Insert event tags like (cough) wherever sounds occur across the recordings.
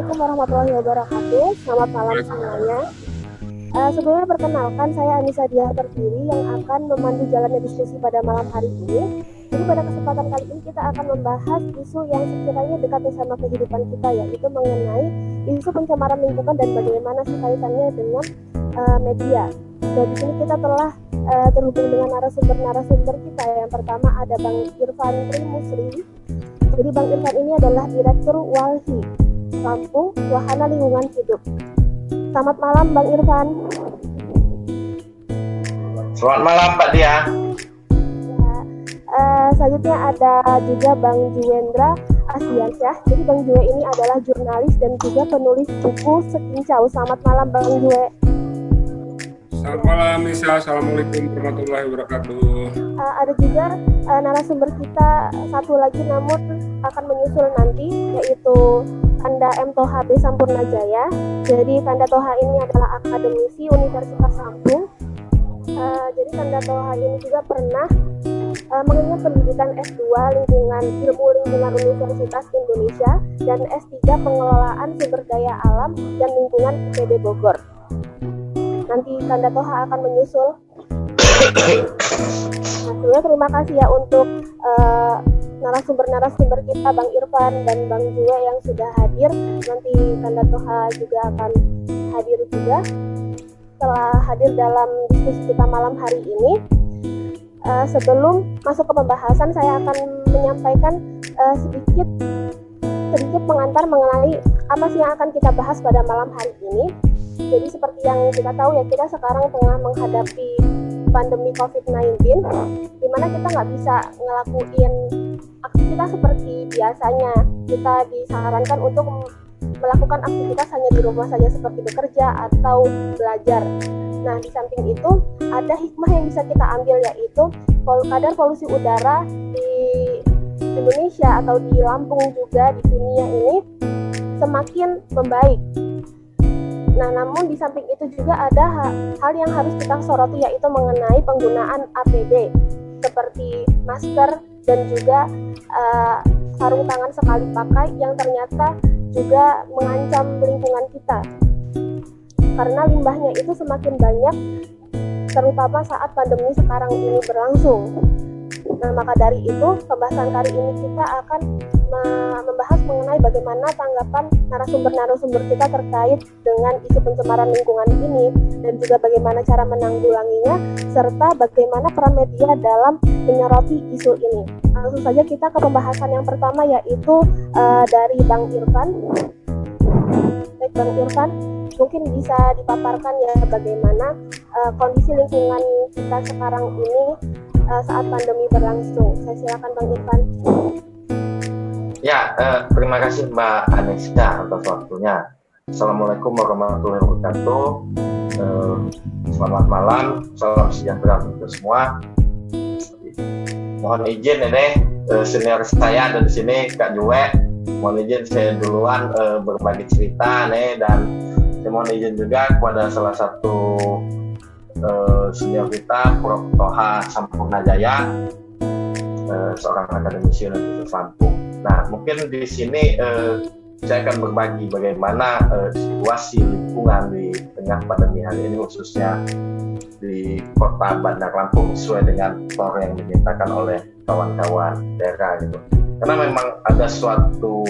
Assalamualaikum warahmatullahi wabarakatuh. Selamat malam semuanya. Uh, sebelumnya perkenalkan saya Anissa Dia Terpilih yang akan memandu jalannya diskusi pada malam hari ini. Jadi pada kesempatan kali ini kita akan membahas isu yang sekiranya dekat sama kehidupan kita yaitu mengenai isu pencemaran lingkungan dan bagaimana sih kaitannya dengan uh, media. Jadi di sini kita telah uh, terhubung dengan narasumber-narasumber kita. Yang pertama ada Bang Irfan Primusri. Jadi Bang Irfan ini adalah Direktur Walhi, Lampung Wahana Lingkungan Hidup. Selamat malam Bang Irfan. Selamat malam Pak Dia. Ya, uh, selanjutnya ada juga Bang Juwendra Asiansyah. Jadi Bang Juwe ini adalah jurnalis dan juga penulis buku Sekincau. Selamat malam Bang Juwe. Selamat malam Nisa, Assalamualaikum warahmatullahi wabarakatuh. Uh, ada juga uh, narasumber kita satu lagi namun akan menyusul nanti yaitu Kanda M. Toha B. Sampurna Jaya. Jadi Kanda Toha ini adalah akademisi Universitas Lampung. Uh, jadi Kanda Toha ini juga pernah uh, mengenyam pendidikan S2 Lingkungan Ilmu Lingkungan Universitas Indonesia dan S3 Pengelolaan Sumber Daya Alam dan Lingkungan IPB Bogor nanti Kanda Toha akan menyusul. Nah, terima kasih ya untuk uh, narasumber-narasumber kita Bang Irfan dan Bang Jue yang sudah hadir. Nanti Kanda Toha juga akan hadir juga. Setelah hadir dalam diskusi kita malam hari ini, uh, sebelum masuk ke pembahasan, saya akan menyampaikan uh, sedikit sedikit mengantar mengenai apa sih yang akan kita bahas pada malam hari ini. Jadi seperti yang kita tahu ya kita sekarang tengah menghadapi pandemi COVID-19 di mana kita nggak bisa ngelakuin aktivitas seperti biasanya. Kita disarankan untuk melakukan aktivitas hanya di rumah saja seperti bekerja atau belajar. Nah, di samping itu ada hikmah yang bisa kita ambil yaitu kadar polusi udara di Indonesia atau di Lampung juga di dunia ini semakin membaik Nah, namun di samping itu juga ada hal yang harus kita soroti yaitu mengenai penggunaan APD seperti masker dan juga uh, sarung tangan sekali pakai yang ternyata juga mengancam lingkungan kita. Karena limbahnya itu semakin banyak terutama saat pandemi sekarang ini berlangsung. Nah, maka dari itu pembahasan kali ini kita akan membahas mengenai bagaimana tanggapan narasumber-narasumber kita terkait dengan isu pencemaran lingkungan ini dan juga bagaimana cara menanggulanginya serta bagaimana peran media dalam menyoroti isu ini. Langsung saja kita ke pembahasan yang pertama yaitu uh, dari Bang Irfan. Baik Bang Irfan, mungkin bisa dipaparkan ya bagaimana uh, kondisi lingkungan kita sekarang ini uh, saat pandemi berlangsung. Saya silakan Bang Irfan. Ya, eh, terima kasih Mbak Aneska atas waktunya. Assalamualaikum warahmatullahi wabarakatuh. Eh, selamat malam, salam sejahtera untuk semua. Mohon izin ini eh, senior saya ada di sini Kak Jue. Mohon izin saya duluan eh, berbagi cerita nih dan saya mohon izin juga kepada salah satu eh, senior kita Prof. Toha Sampurna Jaya, eh, seorang akademisi Universitas Lampung Nah, mungkin di sini eh, saya akan berbagi bagaimana eh, situasi lingkungan di tengah pandemi hari ini khususnya di kota Bandar Lampung sesuai dengan tor yang dimintakan oleh kawan-kawan daerah gitu. Karena memang ada suatu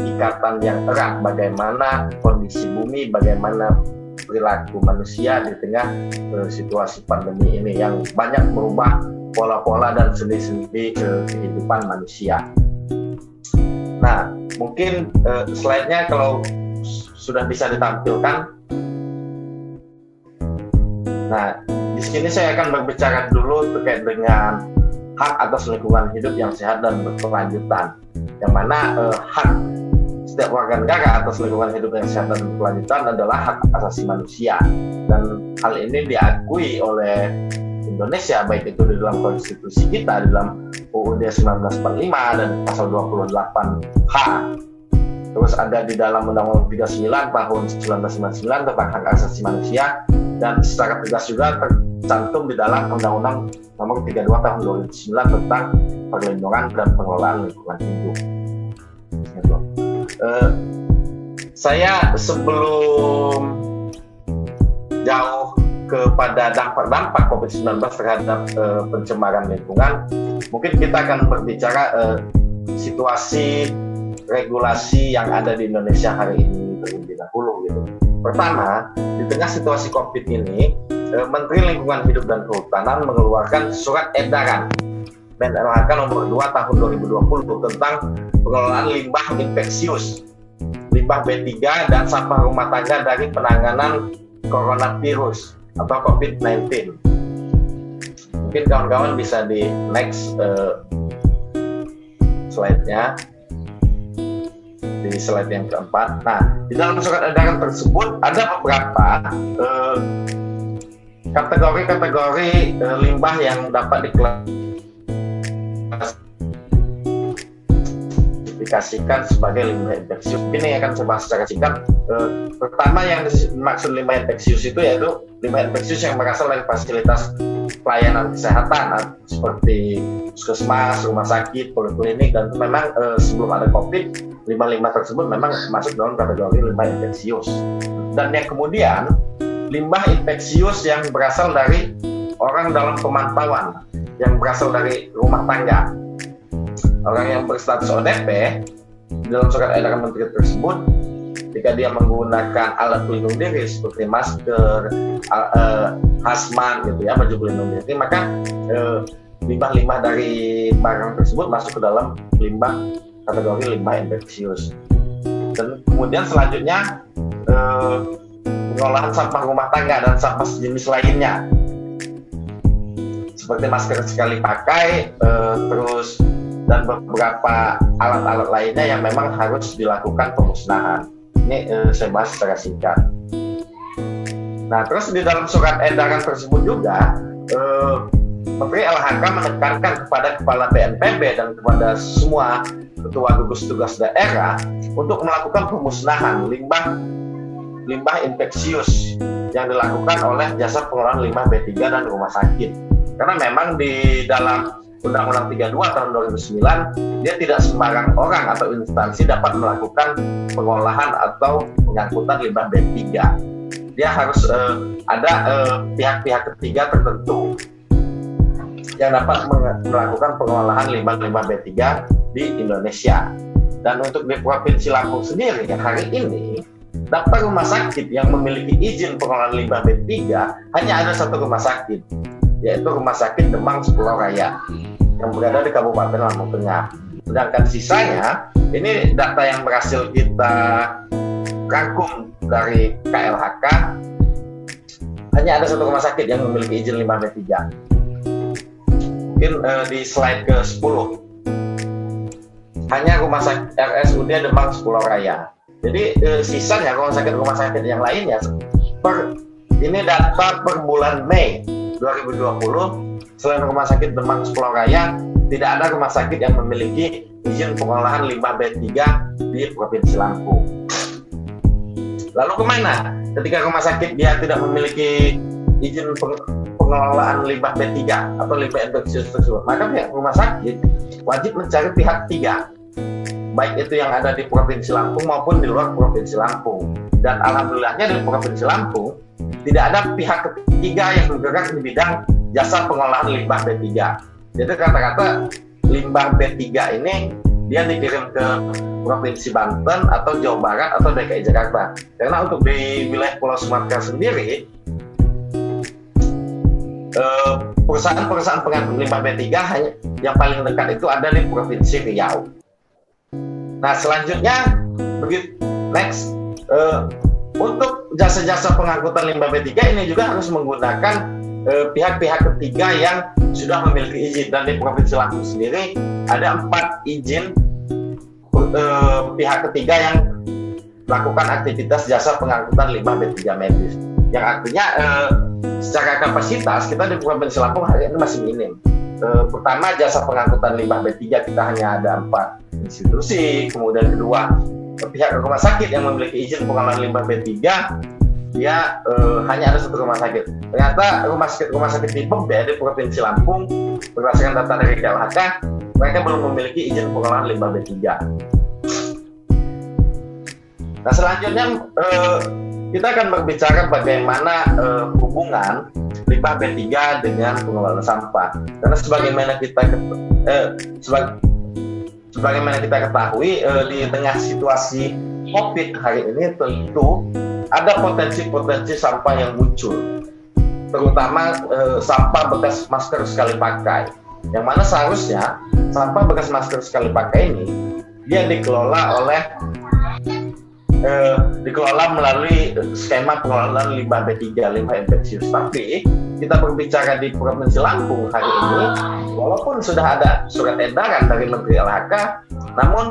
ikatan yang erat bagaimana kondisi bumi, bagaimana perilaku manusia di tengah uh, situasi pandemi ini yang banyak merubah pola-pola dan sendi-sendi uh, kehidupan manusia. Nah, mungkin uh, slide-nya kalau sudah bisa ditampilkan. Nah, di sini saya akan berbicara dulu terkait dengan hak atas lingkungan hidup yang sehat dan berkelanjutan. Yang mana uh, hak setiap warga negara atas lingkungan hidup yang sehat dan berkelanjutan adalah hak asasi manusia. Dan hal ini diakui oleh Indonesia baik itu di dalam konstitusi kita di dalam UUD 1945 dan pasal 28H terus ada di dalam Undang-Undang 39 tahun 1999 tentang hak asasi manusia dan secara tegas juga tercantum di dalam Undang-Undang nomor 32 tahun 2009 tentang perlindungan dan pengelolaan lingkungan hidup. Gitu. Eh, saya sebelum jauh kepada dampak-dampak COVID-19 terhadap uh, pencemaran lingkungan, mungkin kita akan berbicara uh, situasi regulasi yang ada di Indonesia hari ini terlebih dahulu gitu. Pertama, di tengah situasi COVID ini, uh, Menteri Lingkungan Hidup dan Kehutanan mengeluarkan surat edaran LHK nomor 2 tahun 2020 tentang pengelolaan limbah infeksius, limbah B3 dan sampah rumah tangga dari penanganan coronavirus atau COVID-19. Mungkin kawan-kawan bisa di next uh, slide-nya di slide yang keempat. Nah, di dalam surat edaran tersebut ada beberapa uh, kategori-kategori uh, limbah yang dapat diklasifikasikan sebagai limbah infeksius. Ini akan coba secara singkat. Uh, pertama yang dimaksud limbah infeksius itu yaitu limbah infeksius yang berasal dari fasilitas pelayanan kesehatan nah, seperti puskesmas, rumah sakit, poliklinik dan memang uh, sebelum ada COVID limbah-limbah tersebut memang masuk dalam kategori limbah infeksius. Dan yang kemudian limbah infeksius yang berasal dari orang dalam pemantauan yang berasal dari rumah tangga. Orang yang berstatus ODP dalam surat edaran menteri tersebut ketika dia menggunakan alat pelindung diri seperti masker, uh, hazmat gitu ya, baju pelindung diri, maka limbah-limbah uh, dari barang tersebut masuk ke dalam limbah kategori limbah infeksius. Dan kemudian selanjutnya uh, pengolahan sampah rumah tangga dan sampah sejenis lainnya seperti masker sekali pakai, terus dan beberapa alat-alat lainnya yang memang harus dilakukan pemusnahan. Ini eh, saya bahas secara singkat. Nah, terus di dalam surat edaran tersebut juga eh, Menteri LHK menekankan kepada Kepala BNPB dan kepada semua ketua gugus tugas daerah untuk melakukan pemusnahan limbah limbah infeksius yang dilakukan oleh jasa pengelolaan limbah B3 dan rumah sakit. Karena memang di dalam Undang-Undang 32 tahun 2009 dia tidak sembarang orang atau instansi dapat melakukan pengolahan atau pengangkutan limbah B3 dia harus uh, ada eh, pihak-pihak uh, ketiga tertentu yang dapat melakukan pengolahan limbah-limbah B3 di Indonesia. Dan untuk di Provinsi Lampung sendiri hari ini daftar rumah sakit yang memiliki izin pengolahan limbah B3 hanya ada satu rumah sakit yaitu Rumah Sakit Demang Pulau Raya yang berada di Kabupaten Lampung Tengah. Sedangkan sisanya, ini data yang berhasil kita rangkum dari KLHK, hanya ada satu rumah sakit yang memiliki izin 5B3. Mungkin uh, di slide ke-10. Hanya rumah sakit RSUD Demang Pulau Raya. Jadi uh, sisanya rumah sakit-rumah sakit yang lainnya per ini data per bulan Mei 2020 Selain Rumah Sakit Demang Pulau Raya, tidak ada rumah sakit yang memiliki izin pengolahan limbah B3 di Provinsi Lampung. Lalu ke mana? Ketika rumah sakit dia tidak memiliki izin pengelolaan limbah B3 atau limbah infeksius tersebut, maka pihak rumah sakit wajib mencari pihak tiga, baik itu yang ada di Provinsi Lampung maupun di luar Provinsi Lampung. Dan alhamdulillahnya di Provinsi Lampung tidak ada pihak ketiga yang bergerak di bidang jasa pengolahan limbah B3. Jadi kata-kata limbah B3 ini dia dikirim ke Provinsi Banten atau Jawa Barat atau DKI Jakarta. Karena untuk di wilayah Pulau Sumatera sendiri eh, perusahaan-perusahaan pengangkut limbah B3 hanya yang paling dekat itu ada di Provinsi Riau. Nah selanjutnya begitu next eh, untuk jasa-jasa pengangkutan limbah B3 ini juga harus menggunakan Eh, pihak-pihak ketiga yang sudah memiliki izin. Dan di provinsi Lampung sendiri ada empat izin uh, pihak ketiga yang melakukan aktivitas jasa pengangkutan limbah B3 medis. Yang artinya uh, secara kapasitas kita di provinsi Lampung hari ini masih minim. Uh, pertama jasa pengangkutan limbah B3 kita hanya ada empat. Institusi kemudian kedua pihak rumah sakit yang memiliki izin pengolahan limbah B3 dia uh, hanya ada satu rumah sakit. Ternyata rumah sakit rumah sakit di Pemda di Provinsi Lampung berdasarkan data dari KLHK mereka belum memiliki izin pengolahan limbah B3. Nah selanjutnya eh, kita akan berbicara bagaimana eh, hubungan limbah B3 dengan pengelolaan sampah. Karena sebagaimana kita eh, sebagai, sebagaimana kita ketahui eh, di tengah situasi COVID hari ini tentu ada potensi-potensi sampah yang muncul, terutama eh, sampah bekas masker sekali pakai. Yang mana seharusnya sampah bekas masker sekali pakai ini dia dikelola oleh eh, dikelola melalui skema pengelolaan limbah B3, limbah infeksius. Tapi kita berbicara di Provinsi Lampung hari ini, walaupun sudah ada surat edaran dari Menteri LHK, namun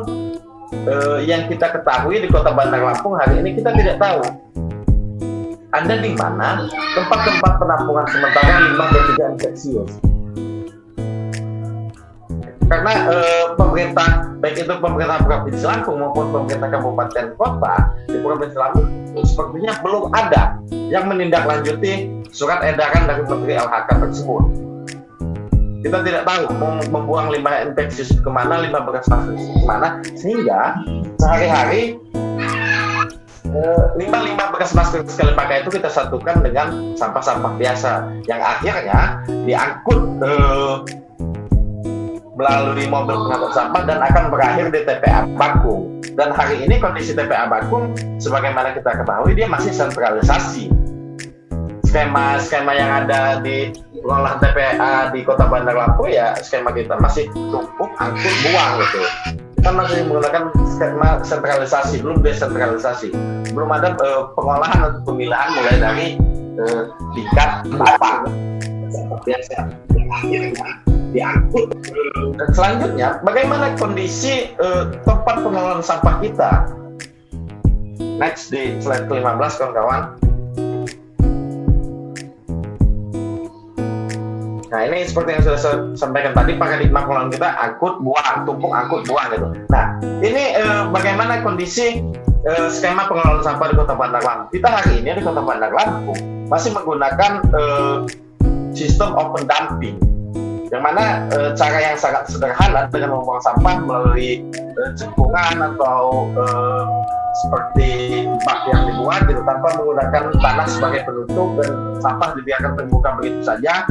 eh, yang kita ketahui di Kota Bandar Lampung hari ini kita tidak tahu ada di mana tempat-tempat penampungan sementara limbah B3 infeksius karena eh, pemerintah baik itu pemerintah provinsi Lampung maupun pemerintah kabupaten kota di provinsi Lampung sepertinya belum ada yang menindaklanjuti surat edaran dari Menteri LHK tersebut. Kita tidak tahu membuang limbah infeksius ke mana, limbah bekas ke mana, sehingga sehari-hari eh, limbah-limbah bekas masker sekali pakai itu kita satukan dengan sampah-sampah biasa yang akhirnya diangkut eh, melalui mobil pengangkut sampah dan akan berakhir di TPA Bakung. Dan hari ini kondisi TPA Bakung, sebagaimana kita ketahui, dia masih sentralisasi. Skema-skema yang ada di pengelolaan TPA di Kota Bandar Lampung ya skema kita masih tumpuk, angkut, buang gitu. Kita masih menggunakan skema sentralisasi, belum desentralisasi. Belum ada uh, pengolahan atau pemilahan mulai dari uh, tingkat tapak biasa. Yang akhirnya diangkut. Dan selanjutnya, bagaimana kondisi uh, tempat pengelolaan sampah kita? Next di slide ke-15 kawan-kawan. Nah ini seperti yang sudah saya sampaikan tadi paradigma pengelolaan kita angkut buang tumpuk angkut buang gitu. Nah ini eh, bagaimana kondisi eh, skema pengelolaan sampah di Kota Bandar Lampung? Kita hari ini di Kota Bandar Lampung masih menggunakan eh, sistem open dumping yang mana e, cara yang sangat sederhana dengan membuang sampah melalui e, cekungan atau e, seperti bak yang dibuat gitu tanpa menggunakan tanah sebagai penutup dan sampah dibiarkan terbuka begitu saja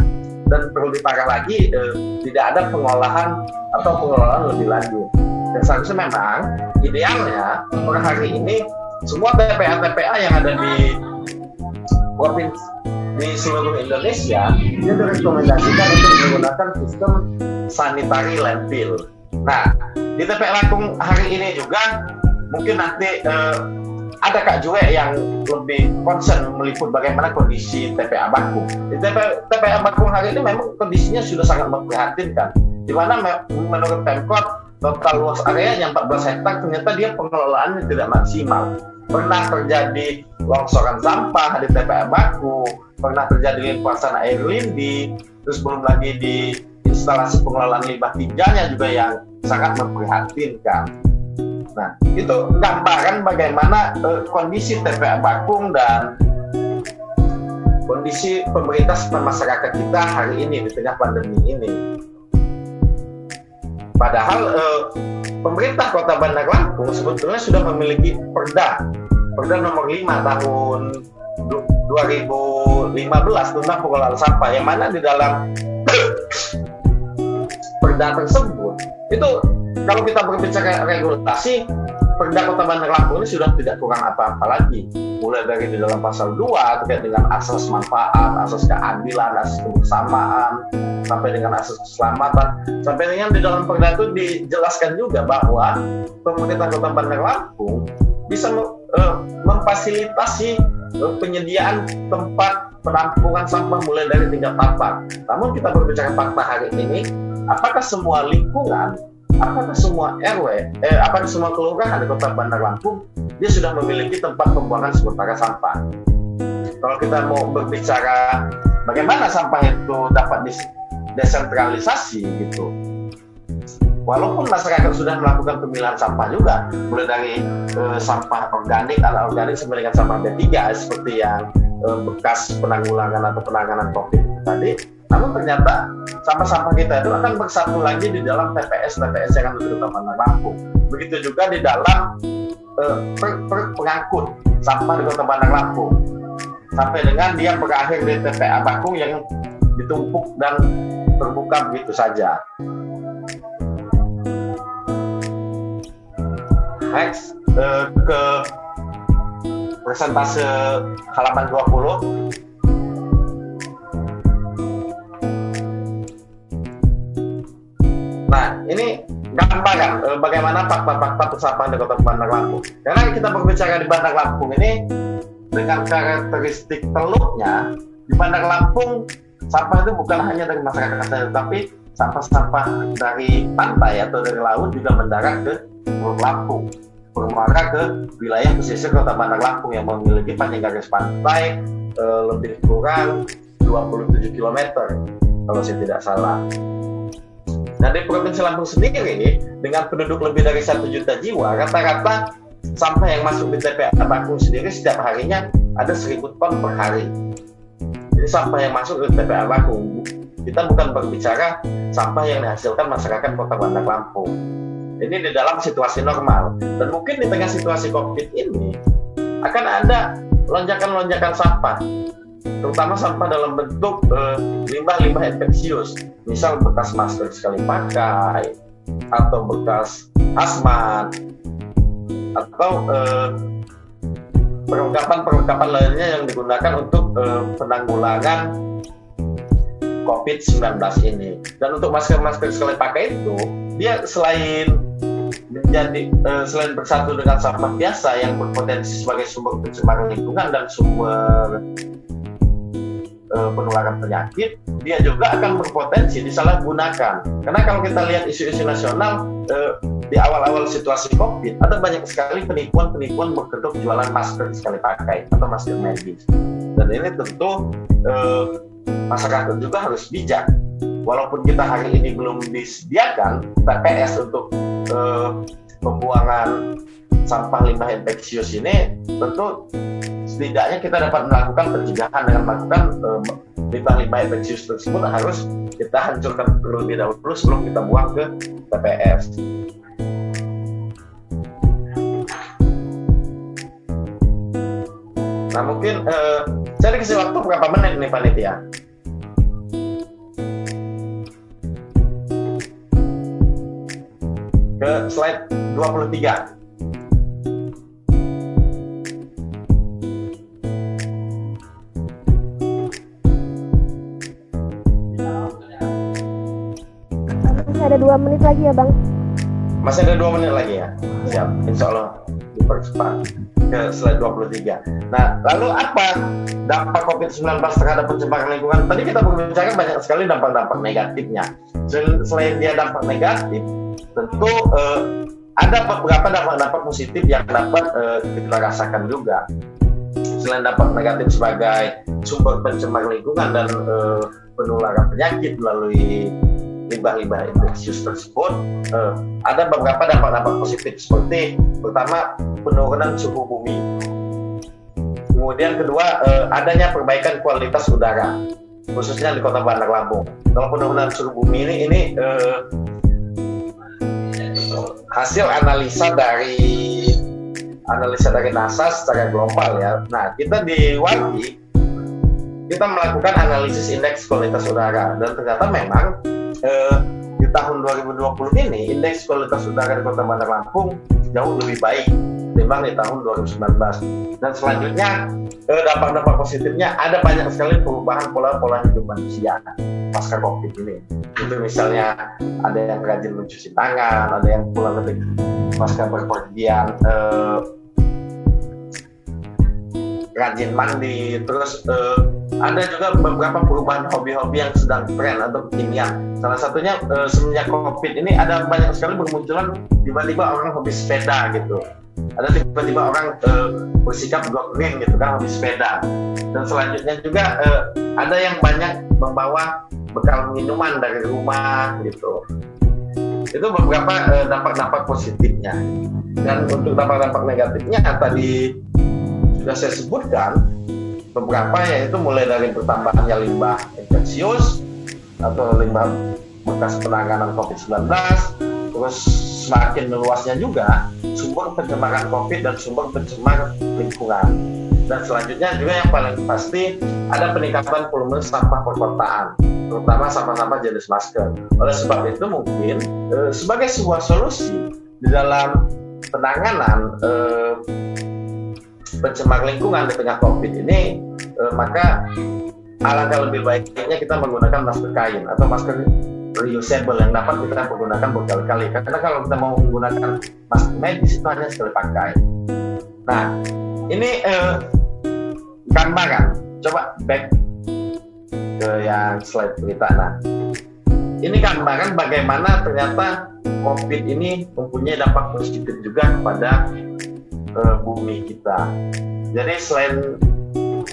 dan perlu dipakai lagi e, tidak ada pengolahan atau pengelolaan lebih lanjut dan seharusnya memang idealnya per hari ini semua TPA TPA yang ada di provinsi di seluruh Indonesia dia direkomendasikan untuk menggunakan sistem sanitary landfill. Nah, di TPA Lampung hari ini juga mungkin nanti eh, ada Kak Jue yang lebih concern meliput bagaimana kondisi TPA Bakung. Di TPA, TPA Bakung hari ini memang kondisinya sudah sangat memprihatinkan. Di mana menurut Pemkot total luas area yang 14 hektar ternyata dia pengelolaannya tidak maksimal. Pernah terjadi longsoran sampah di TPA Baku, pernah terjadi limpasan air lindi, terus belum lagi di instalasi pengelolaan limbah tiganya juga yang sangat memprihatinkan. Nah, itu gambaran bagaimana uh, kondisi TPA Bakung dan kondisi pemerintah serta masyarakat kita hari ini di tengah pandemi ini. Padahal uh, pemerintah Kota Bandar Lampung sebetulnya sudah memiliki perda, perda nomor 5 tahun 2015 tentang pengelolaan sampah yang mana di dalam (clears throat) perda tersebut itu kalau kita berbicara regulasi Perda Kota Bandar Lampung ini sudah tidak kurang apa-apa lagi mulai dari di dalam pasal 2 terkait dengan asas manfaat, asas keadilan, asas kebersamaan sampai dengan asas keselamatan sampai dengan di dalam perda itu dijelaskan juga bahwa pemerintah Kota Bandar Lampung bisa uh, memfasilitasi uh, penyediaan tempat penampungan sampah mulai dari tingkat tapak. Namun kita berbicara fakta hari ini, apakah semua lingkungan, apakah semua RW, eh, apakah semua kelurahan di Kota Bandar Lampung dia sudah memiliki tempat pembuangan sementara sampah? Kalau kita mau berbicara bagaimana sampah itu dapat desentralisasi gitu, walaupun masyarakat sudah melakukan pemilihan sampah juga mulai dari uh, sampah organik atau organik sampai dengan sampah B3 seperti yang uh, bekas penanggulangan atau penanganan COVID tadi namun ternyata sampah-sampah kita itu akan bersatu lagi di dalam TPS TPS yang Kota Bandar Lampung begitu juga di dalam uh, per, per pengangkut sampah di Kota Bandar Lampung. Sampai dengan dia berakhir di TPA Bakung yang ditumpuk dan terbuka begitu saja. Next uh, ke persentase halaman 20 Nah, ini gambaran eh, bagaimana fakta-fakta persampahan di Kota Bandar Lampung. Karena kita berbicara di Bandar Lampung ini dengan karakteristik teluknya, di Bandar Lampung sampah itu bukan hanya dari masyarakat saja, tapi sampah-sampah dari pantai atau dari laut juga mendarat ke Pulau Lampung bermuara ke wilayah pesisir Kota Bandar Lampung yang memiliki panjang garis pantai eh, lebih kurang 27 km kalau saya tidak salah. Nah di Provinsi Lampung sendiri dengan penduduk lebih dari satu juta jiwa, rata-rata sampah yang masuk di TPA Bakung sendiri setiap harinya ada 1000 ton per hari. Jadi sampah yang masuk ke TPA Bakung, kita bukan berbicara sampah yang dihasilkan masyarakat Kota Bandar Lampung. Ini di dalam situasi normal. Dan mungkin di tengah situasi COVID ini akan ada lonjakan-lonjakan sampah terutama sampah dalam bentuk limbah-limbah uh, infeksius misal bekas masker sekali pakai atau bekas asmat atau uh, perlengkapan-perlengkapan lainnya yang digunakan untuk uh, penanggulangan COVID-19 ini. Dan untuk masker-masker sekali pakai itu, dia selain menjadi uh, selain bersatu dengan sampah biasa yang berpotensi sebagai sumber pencemaran lingkungan dan sumber uh, penularan penyakit, dia juga akan berpotensi disalahgunakan. Karena kalau kita lihat isu-isu nasional uh, di awal-awal situasi COVID, ada banyak sekali penipuan-penipuan berkedok jualan masker sekali pakai atau masker medis. Dan ini tentu uh, masyarakat juga harus bijak. Walaupun kita hari ini belum disediakan TPS untuk pembuangan sampah limbah infeksius ini, tentu setidaknya kita dapat melakukan pencegahan dengan melakukan limbah-limbah infeksius tersebut harus kita hancurkan terlebih dahulu sebelum kita buang ke TPS. Nah mungkin uh, saya dikasih waktu berapa menit nih panitia? Ke slide 23. ada dua menit lagi ya bang? Masih ada dua menit lagi ya? Siap insya Allah dipercepat ke slide 23 nah lalu apa dampak COVID-19 terhadap pencemaran lingkungan? Tadi kita berbicara banyak sekali dampak-dampak negatifnya. Selain dia dampak negatif tentu eh, ada beberapa dampak-dampak positif yang dapat eh, kita rasakan juga. Selain dampak negatif sebagai sumber pencemar lingkungan dan eh, penularan penyakit melalui limbah-limbah infeksius tersebut uh, ada beberapa dampak-dampak positif seperti pertama penurunan suhu bumi. Kemudian kedua uh, adanya perbaikan kualitas udara khususnya di kota Bandar Lampung. Kalau penurunan suhu bumi ini ini uh, hasil analisa dari analisa dari NASA secara global ya. Nah kita di WAGI kita melakukan analisis indeks kualitas udara. Dan ternyata memang eh, di tahun 2020 ini indeks kualitas udara di Kota Bandar Lampung jauh lebih baik dibanding di tahun 2019. Dan selanjutnya eh, dampak-dampak positifnya ada banyak sekali perubahan pola-pola hidup manusia pasca COVID ini. Itu misalnya ada yang rajin mencuci tangan, ada yang pulang lebih pasca berpergian eh, rajin mandi, terus eh, ada juga beberapa perubahan hobi-hobi yang sedang tren atau kekinian. Salah satunya e, semenjak COVID ini ada banyak sekali bermunculan tiba-tiba orang hobi sepeda gitu. Ada tiba-tiba orang e, bersikap green gitu kan hobi sepeda. Dan selanjutnya juga e, ada yang banyak membawa bekal minuman dari rumah gitu. Itu beberapa dampak-dampak positifnya. Dan untuk dampak-dampak negatifnya tadi sudah saya sebutkan beberapa yaitu mulai dari pertambahannya limbah infeksius atau limbah bekas penanganan COVID-19 terus semakin meluasnya juga sumber pencemaran COVID dan sumber pencemar lingkungan. Dan selanjutnya juga yang paling pasti ada peningkatan volume sampah perkotaan, terutama sampah-sampah jenis masker. Oleh sebab itu mungkin eh, sebagai sebuah solusi di dalam penanganan eh, pencemar lingkungan di tengah COVID ini, eh, maka alangkah lebih baiknya kita menggunakan masker kain atau masker reusable yang dapat kita menggunakan berkali-kali. Karena kalau kita mau menggunakan masker medis itu hanya sekali pakai. Nah, ini eh, gambaran. Coba back ke yang slide berita. Nah, ini gambaran bagaimana ternyata COVID ini mempunyai dampak positif juga kepada uh, bumi kita. Jadi selain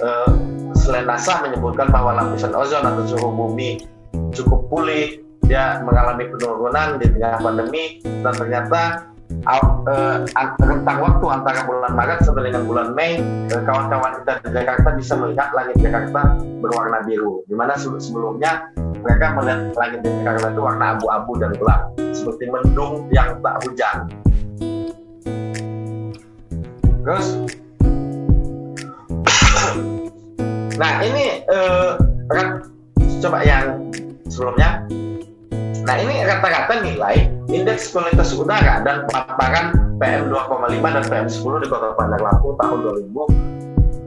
uh, selain NASA menyebutkan bahwa lapisan ozon atau suhu bumi cukup pulih, dia mengalami penurunan di tengah pandemi dan ternyata uh, rentang waktu antara bulan Maret sampai dengan bulan Mei kawan-kawan kita di Jakarta bisa melihat langit Jakarta berwarna biru. Di mana sebelumnya mereka melihat langit Jakarta itu warna abu-abu dan gelap seperti mendung yang tak hujan. Terus (coughs) nah ini uh, coba yang sebelumnya Nah ini rata-rata nilai indeks kualitas udara dan paparan PM 2,5 dan PM 10 di Kota Bandar Lampung tahun 2019.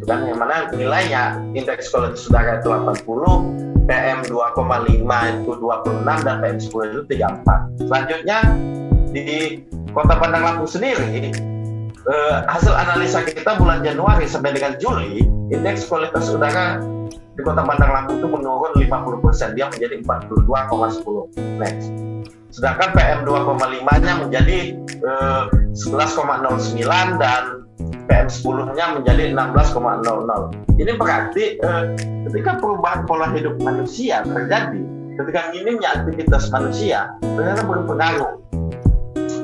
Itu kan yang mana nilainya indeks kualitas udara itu 80, PM 2,5 itu 26 dan PM 10 itu 34. Selanjutnya di Kota Bandar Lampung sendiri eh, hasil analisa kita bulan Januari sampai dengan Juli indeks kualitas udara di kota Bandar Lampung itu menurun 50%, dia menjadi 42,10. Next. Sedangkan PM 2,5-nya menjadi eh, 11,09 dan PM 10-nya menjadi 16,00. Ini berarti eh, ketika perubahan pola hidup manusia terjadi, ketika minimnya aktivitas manusia, ternyata berpengaruh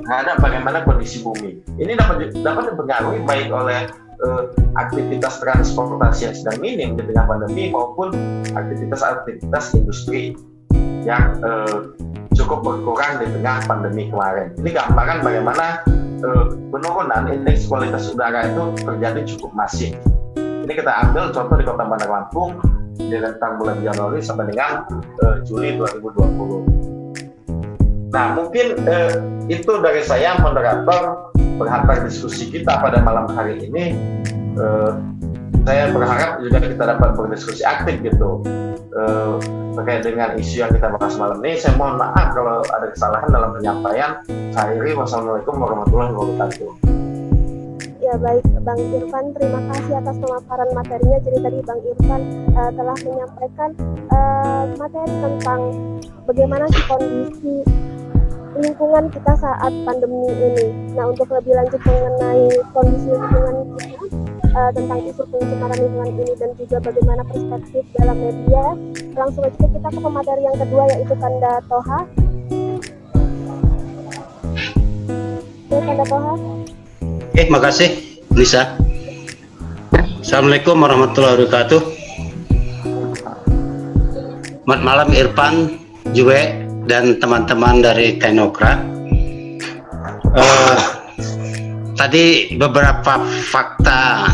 terhadap bagaimana kondisi bumi. Ini dapat dapat dipengaruhi baik oleh uh, aktivitas transportasi yang sedang minim di tengah pandemi maupun aktivitas-aktivitas industri yang uh, cukup berkurang di tengah pandemi kemarin. Ini gambaran bagaimana uh, penurunan indeks kualitas udara itu terjadi cukup masif. Ini kita ambil contoh di Kota Bandar Lampung di rentang bulan Januari sampai dengan uh, Juli 2020. Nah, mungkin uh, itu dari saya moderator berharap diskusi kita pada malam hari ini uh, saya berharap juga kita dapat berdiskusi aktif gitu. Uh, terkait dengan isu yang kita bahas malam ini saya mohon maaf kalau ada kesalahan dalam penyampaian. Saya iri wassalamualaikum warahmatullahi wabarakatuh. Ya baik Bang Irfan, terima kasih atas pemaparan materinya. Jadi tadi Bang Irfan uh, telah menyampaikan uh, materi tentang bagaimana kondisi lingkungan kita saat pandemi ini. Nah, untuk lebih lanjut mengenai kondisi lingkungan kita uh, tentang isu pencemaran lingkungan ini dan juga bagaimana perspektif dalam media, langsung aja kita ke pemateri yang kedua yaitu Kanda Toha. Oke, Kanda Toha. Oke, makasih Lisa. Assalamualaikum warahmatullahi wabarakatuh. Selamat malam Irfan, Jue, dan teman-teman dari Teknokrat. Uh, tadi beberapa fakta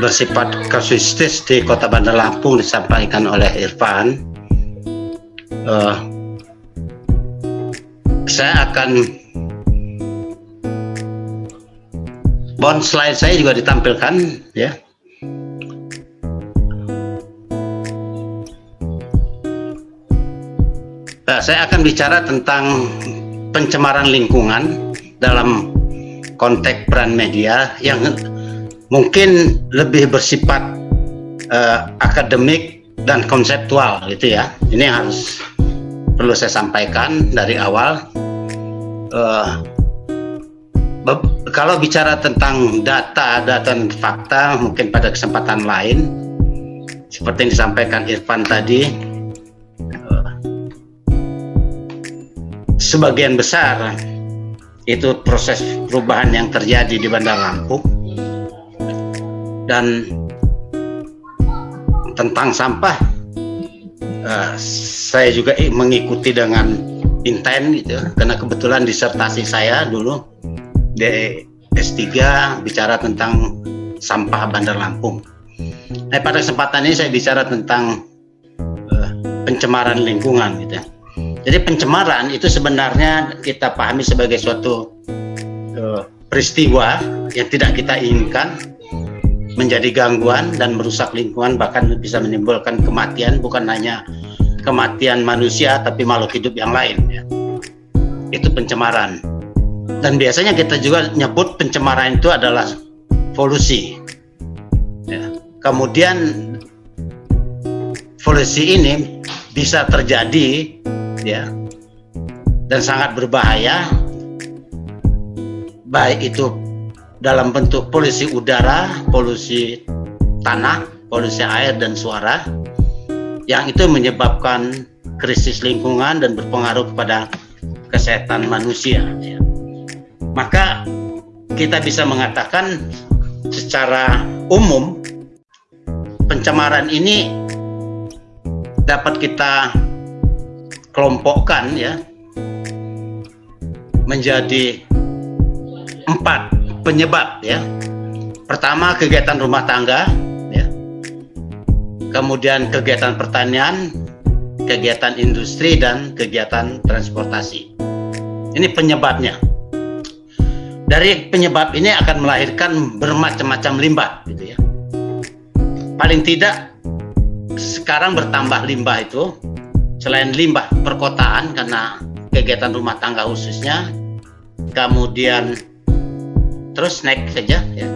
bersifat kasuistis di Kota Bandar Lampung disampaikan oleh Irfan. Uh, saya akan bond slide saya juga ditampilkan ya Nah, saya akan bicara tentang pencemaran lingkungan dalam konteks peran media yang mungkin lebih bersifat uh, akademik dan konseptual gitu ya. Ini harus perlu saya sampaikan dari awal. Uh, kalau bicara tentang data, data dan fakta, mungkin pada kesempatan lain, seperti yang disampaikan Irfan tadi, sebagian besar itu proses perubahan yang terjadi di Bandar Lampung dan tentang sampah uh, saya juga mengikuti dengan intens gitu karena kebetulan disertasi saya dulu di S3 bicara tentang sampah Bandar Lampung. Nah, pada kesempatan ini saya bicara tentang uh, pencemaran lingkungan gitu ya. Jadi pencemaran itu sebenarnya kita pahami sebagai suatu uh, peristiwa yang tidak kita inginkan menjadi gangguan dan merusak lingkungan bahkan bisa menimbulkan kematian bukan hanya kematian manusia tapi makhluk hidup yang lain ya. Itu pencemaran. Dan biasanya kita juga nyebut pencemaran itu adalah polusi. Ya. Kemudian polusi ini bisa terjadi ya dan sangat berbahaya baik itu dalam bentuk polusi udara, polusi tanah, polusi air dan suara yang itu menyebabkan krisis lingkungan dan berpengaruh kepada kesehatan manusia. Ya. Maka kita bisa mengatakan secara umum pencemaran ini dapat kita kelompokkan ya menjadi empat penyebab ya. Pertama kegiatan rumah tangga ya. Kemudian kegiatan pertanian, kegiatan industri dan kegiatan transportasi. Ini penyebabnya. Dari penyebab ini akan melahirkan bermacam-macam limbah gitu ya. Paling tidak sekarang bertambah limbah itu selain limbah perkotaan karena kegiatan rumah tangga khususnya kemudian terus naik saja ya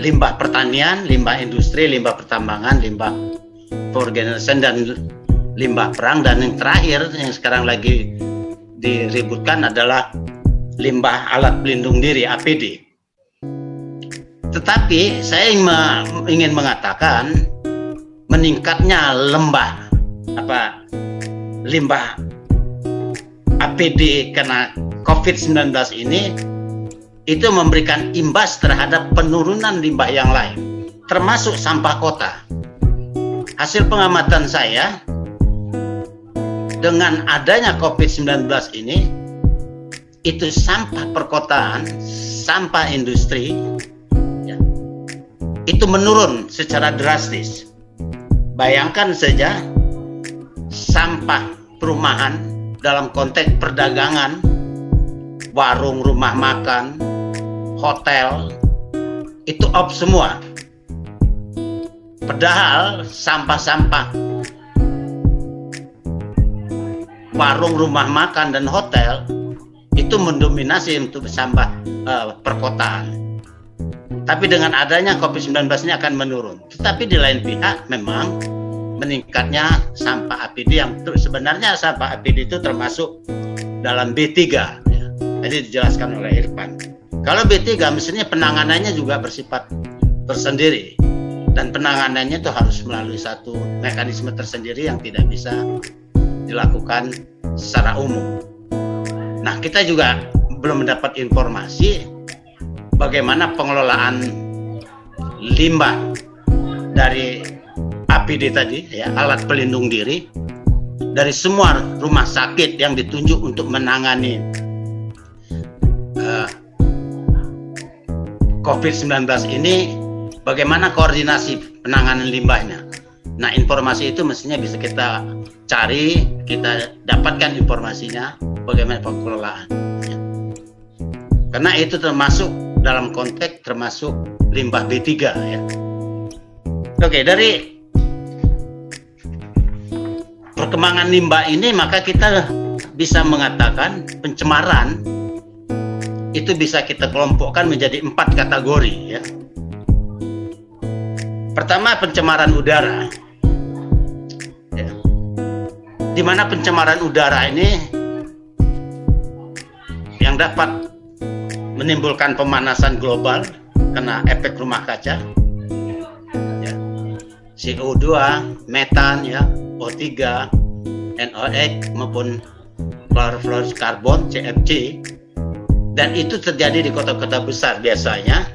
limbah pertanian, limbah industri, limbah pertambangan, limbah perorganisasian dan limbah perang dan yang terakhir yang sekarang lagi diributkan adalah limbah alat pelindung diri APD. Tetapi saya ingin mengatakan meningkatnya lembah apa limbah APD karena COVID-19 ini itu memberikan imbas terhadap penurunan limbah yang lain, termasuk sampah kota. Hasil pengamatan saya, dengan adanya COVID-19 ini, itu sampah perkotaan, sampah industri, ya, itu menurun secara drastis. Bayangkan saja sampah perumahan dalam konteks perdagangan, warung rumah makan, hotel itu off semua. Padahal sampah-sampah warung rumah makan dan hotel itu mendominasi untuk sampah uh, perkotaan. Tapi dengan adanya COVID-19 ini akan menurun. Tetapi di lain pihak memang meningkatnya sampah APD yang sebenarnya sampah APD itu termasuk dalam B3 ya. Dijelaskan oleh Irfan. Kalau B3 mestinya penanganannya juga bersifat tersendiri dan penanganannya itu harus melalui satu mekanisme tersendiri yang tidak bisa dilakukan secara umum. Nah, kita juga belum mendapat informasi bagaimana pengelolaan limbah dari APD tadi ya, alat pelindung diri dari semua rumah sakit yang ditunjuk untuk menangani uh, COVID-19 ini bagaimana koordinasi penanganan limbahnya. Nah, informasi itu mestinya bisa kita cari, kita dapatkan informasinya bagaimana pengelolaan. Karena itu termasuk dalam konteks termasuk limbah B3 ya. Oke, dari perkembangan limbah ini maka kita bisa mengatakan pencemaran itu bisa kita kelompokkan menjadi empat kategori ya. Pertama pencemaran udara. Ya. Di mana pencemaran udara ini yang dapat menimbulkan pemanasan global karena efek rumah kaca. Ya. CO2, metan ya, O3, NOx maupun chlorofluorokarbon CFC dan itu terjadi di kota-kota besar biasanya.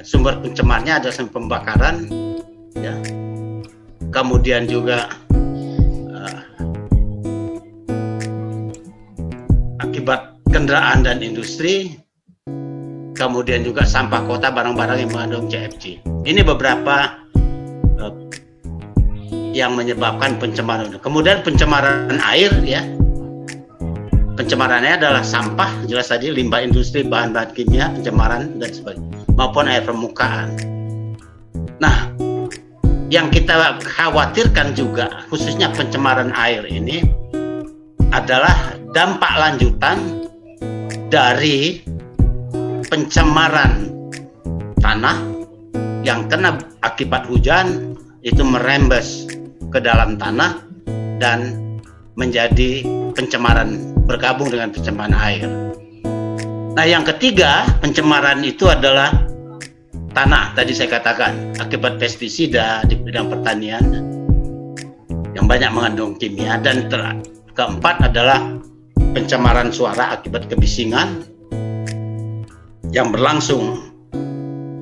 Sumber pencemarnya ada pembakaran ya. Kemudian juga uh, kendaraan dan industri, kemudian juga sampah kota barang-barang yang mengandung CFC. Ini beberapa yang menyebabkan pencemaran. Kemudian pencemaran air ya. Pencemarannya adalah sampah, jelas tadi limbah industri, bahan-bahan kimia, pencemaran dan sebagainya, maupun air permukaan. Nah, yang kita khawatirkan juga khususnya pencemaran air ini adalah dampak lanjutan dari pencemaran tanah yang kena akibat hujan itu merembes ke dalam tanah dan menjadi pencemaran bergabung dengan pencemaran air. Nah, yang ketiga, pencemaran itu adalah tanah. Tadi saya katakan akibat pestisida di bidang pertanian yang banyak mengandung kimia dan ter keempat adalah pencemaran suara akibat kebisingan yang berlangsung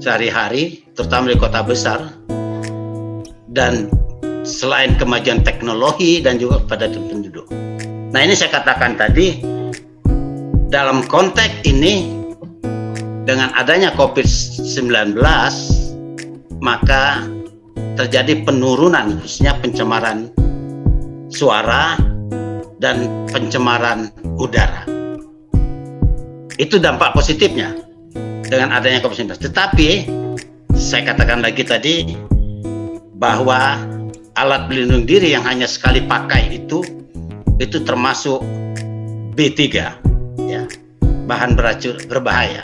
sehari-hari, terutama di kota besar dan selain kemajuan teknologi dan juga pada penduduk. Nah ini saya katakan tadi dalam konteks ini dengan adanya COVID-19 maka terjadi penurunan khususnya pencemaran suara dan pencemaran udara. Itu dampak positifnya dengan adanya COVID-19. Tetapi saya katakan lagi tadi bahwa alat pelindung diri yang hanya sekali pakai itu itu termasuk B3 ya. Bahan beracun berbahaya.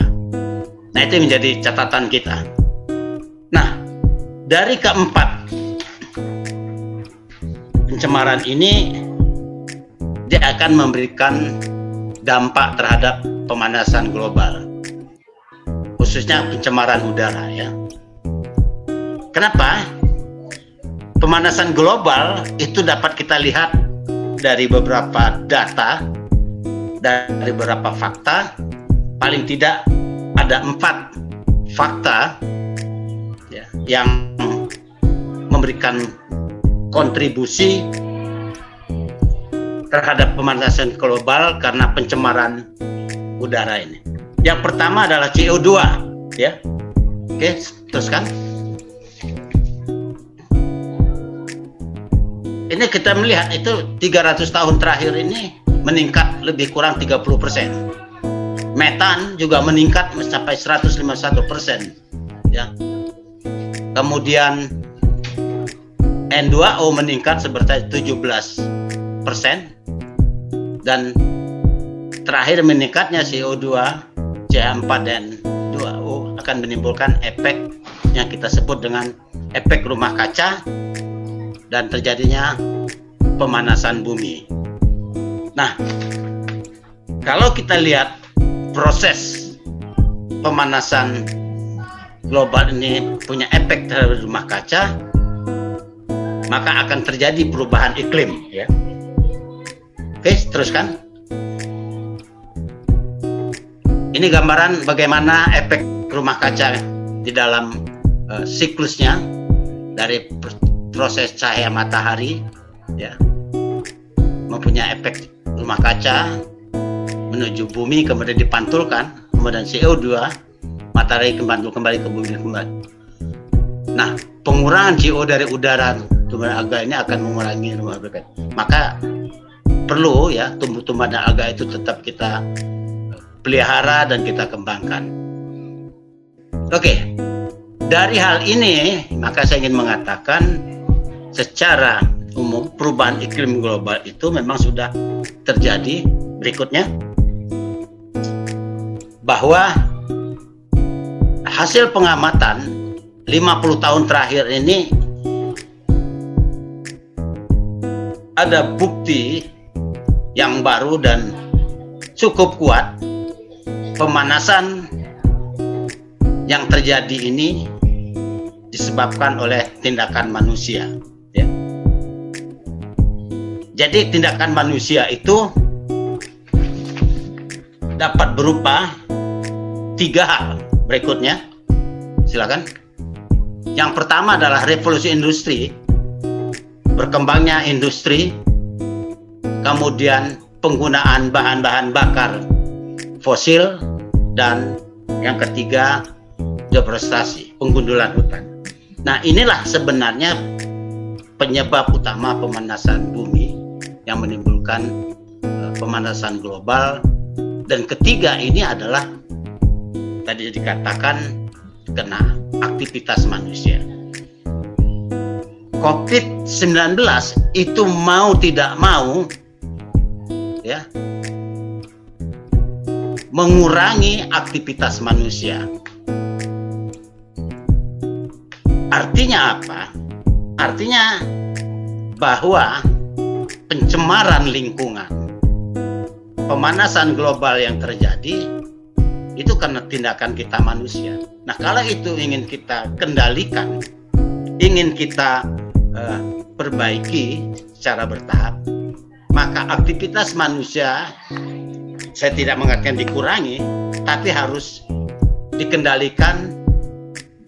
Nah itu menjadi catatan kita. Nah dari keempat pencemaran ini dia akan memberikan dampak terhadap pemanasan global. Khususnya pencemaran udara ya. Kenapa pemanasan global itu dapat kita lihat dari beberapa data dari beberapa fakta paling tidak ada empat fakta ya, yang memberikan kontribusi terhadap pemanasan global karena pencemaran udara ini. Yang pertama adalah CO2 ya. Oke, teruskan. Ini kita melihat itu 300 tahun terakhir ini meningkat lebih kurang 30 persen. Metan juga meningkat mencapai 151 persen. Ya. Kemudian N2O meningkat seperti 17 persen dan terakhir meningkatnya CO2 CH4 dan 2O akan menimbulkan efek yang kita sebut dengan efek rumah kaca dan terjadinya pemanasan bumi. Nah, kalau kita lihat proses pemanasan global ini punya efek terhadap rumah kaca, maka akan terjadi perubahan iklim. Ya. Oke, teruskan. Ini gambaran bagaimana efek rumah kaca di dalam uh, siklusnya dari proses cahaya matahari ya mempunyai efek rumah kaca menuju bumi kemudian dipantulkan kemudian CO2 matahari kembali kembali ke bumi kembali. Nah pengurangan CO dari udara tumbuhan alga ini akan mengurangi rumah kaca. Maka perlu ya tumbuh-tumbuhan alga itu tetap kita pelihara dan kita kembangkan. Oke dari hal ini maka saya ingin mengatakan secara umum perubahan iklim global itu memang sudah terjadi berikutnya bahwa hasil pengamatan 50 tahun terakhir ini ada bukti yang baru dan cukup kuat pemanasan yang terjadi ini disebabkan oleh tindakan manusia. Jadi tindakan manusia itu dapat berupa tiga hal berikutnya. Silakan. Yang pertama adalah revolusi industri, berkembangnya industri, kemudian penggunaan bahan-bahan bakar fosil dan yang ketiga deforestasi, penggundulan hutan. Nah, inilah sebenarnya penyebab utama pemanasan bumi yang menimbulkan uh, pemanasan global dan ketiga ini adalah tadi dikatakan kena aktivitas manusia. COVID-19 itu mau tidak mau ya mengurangi aktivitas manusia. Artinya apa? Artinya bahwa pencemaran lingkungan, pemanasan global yang terjadi itu karena tindakan kita manusia. Nah, kalau itu ingin kita kendalikan, ingin kita uh, perbaiki secara bertahap, maka aktivitas manusia saya tidak mengatakan dikurangi, tapi harus dikendalikan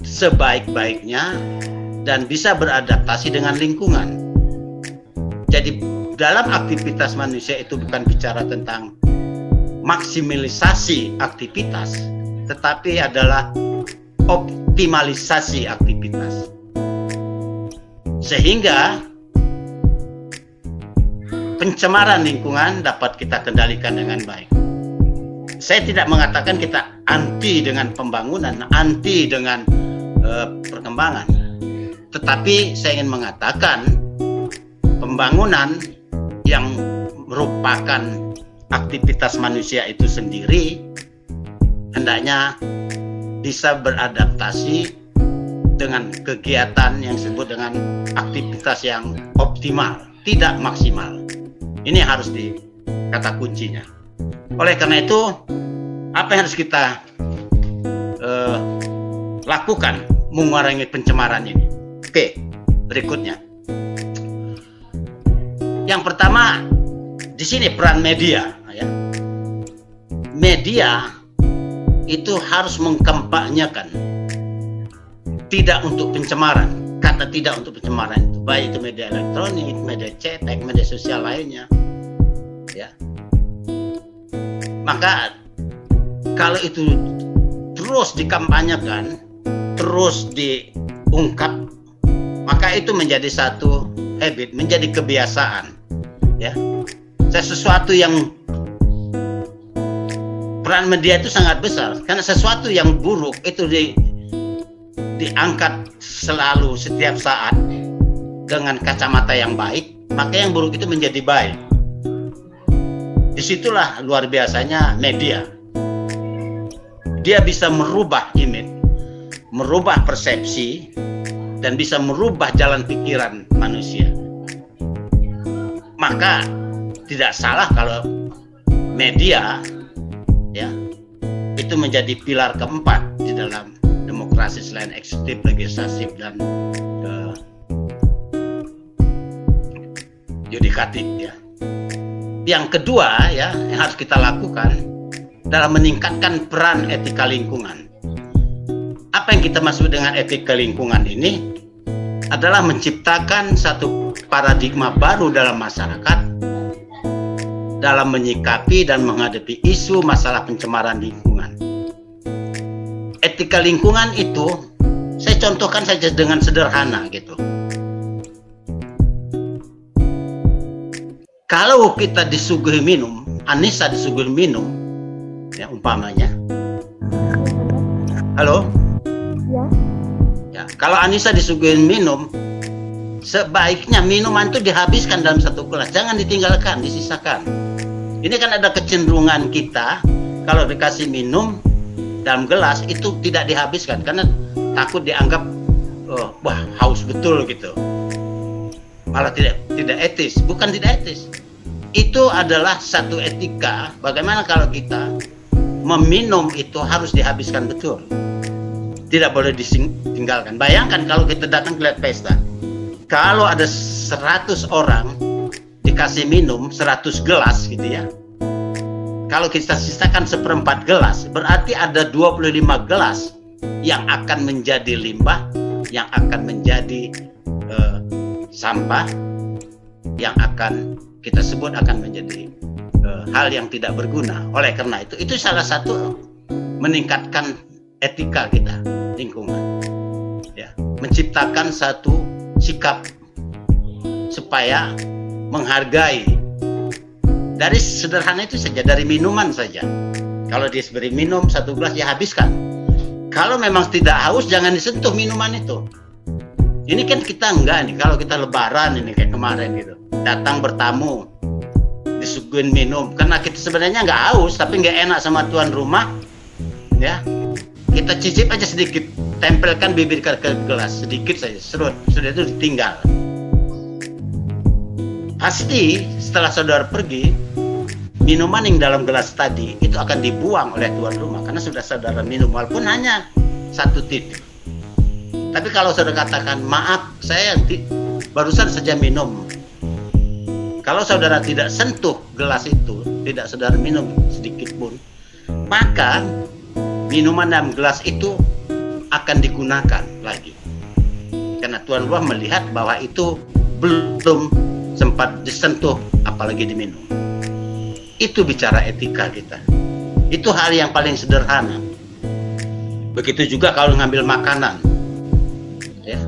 sebaik-baiknya dan bisa beradaptasi dengan lingkungan. Jadi dalam aktivitas manusia itu bukan bicara tentang maksimalisasi aktivitas, tetapi adalah optimalisasi aktivitas. Sehingga pencemaran lingkungan dapat kita kendalikan dengan baik. Saya tidak mengatakan kita anti dengan pembangunan, anti dengan uh, perkembangan. Tetapi saya ingin mengatakan pembangunan yang merupakan aktivitas manusia itu sendiri hendaknya bisa beradaptasi dengan kegiatan yang disebut dengan aktivitas yang optimal, tidak maksimal. Ini harus di kata kuncinya. Oleh karena itu, apa yang harus kita uh, lakukan mengurangi pencemaran ini? Oke, berikutnya. Yang pertama, di sini peran media. Ya. Media itu harus mengkampanyekan tidak untuk pencemaran kata tidak untuk pencemaran itu baik itu media elektronik media cetak media sosial lainnya ya maka kalau itu terus dikampanyekan terus diungkap maka itu menjadi satu habit menjadi kebiasaan ya sesuatu yang peran media itu sangat besar karena sesuatu yang buruk itu di diangkat selalu setiap saat dengan kacamata yang baik, maka yang buruk itu menjadi baik. Di situlah luar biasanya media. Dia bisa merubah image, merubah persepsi, dan bisa merubah jalan pikiran manusia. Maka tidak salah kalau media ya itu menjadi pilar keempat di dalam demokrasi selain eksekutif, legislatif dan uh, yudikatif ya. Yang kedua ya yang harus kita lakukan dalam meningkatkan peran etika lingkungan. Apa yang kita maksud dengan etika lingkungan ini adalah menciptakan satu paradigma baru dalam masyarakat dalam menyikapi dan menghadapi isu masalah pencemaran lingkungan etika lingkungan itu saya contohkan saja dengan sederhana gitu. Kalau kita disuguhi minum, Anissa disuguhi minum, ya umpamanya. Halo? Kalau Anissa disuguhi minum, sebaiknya minuman itu dihabiskan dalam satu gelas, jangan ditinggalkan, disisakan. Ini kan ada kecenderungan kita kalau dikasih minum dalam gelas itu tidak dihabiskan. Karena takut dianggap oh, wah haus betul gitu. Malah tidak tidak etis. Bukan tidak etis. Itu adalah satu etika bagaimana kalau kita meminum itu harus dihabiskan betul tidak boleh ditinggalkan bayangkan kalau kita datang ke pesta. Kalau ada 100 orang dikasih minum 100 gelas gitu ya. Kalau kita sisakan seperempat gelas, berarti ada 25 gelas yang akan menjadi limbah, yang akan menjadi uh, sampah, yang akan kita sebut akan menjadi uh, hal yang tidak berguna. Oleh karena itu, itu salah satu meningkatkan etika kita lingkungan. Ya, menciptakan satu sikap supaya menghargai. Dari sederhana itu saja dari minuman saja. Kalau dia beri minum satu gelas ya habiskan. Kalau memang tidak haus jangan disentuh minuman itu. Ini kan kita enggak nih kalau kita lebaran ini kayak kemarin gitu. Datang bertamu disuguhin minum. Karena kita sebenarnya nggak haus tapi nggak enak sama tuan rumah ya kita cicip aja sedikit. Tempelkan bibir ke, gelas. Sedikit saja. Serut. Sudah itu ditinggal. Pasti setelah saudara pergi minuman yang dalam gelas tadi itu akan dibuang oleh tuan rumah. Karena sudah saudara minum. Walaupun hanya satu titik. Tapi kalau saudara katakan maaf saya yang barusan saja minum. Kalau saudara tidak sentuh gelas itu tidak saudara minum sedikit pun maka minuman dalam gelas itu akan digunakan lagi. Karena tuan rumah melihat bahwa itu belum sempat disentuh apalagi diminum. Itu bicara etika kita. Itu hal yang paling sederhana. Begitu juga kalau ngambil makanan. Ya.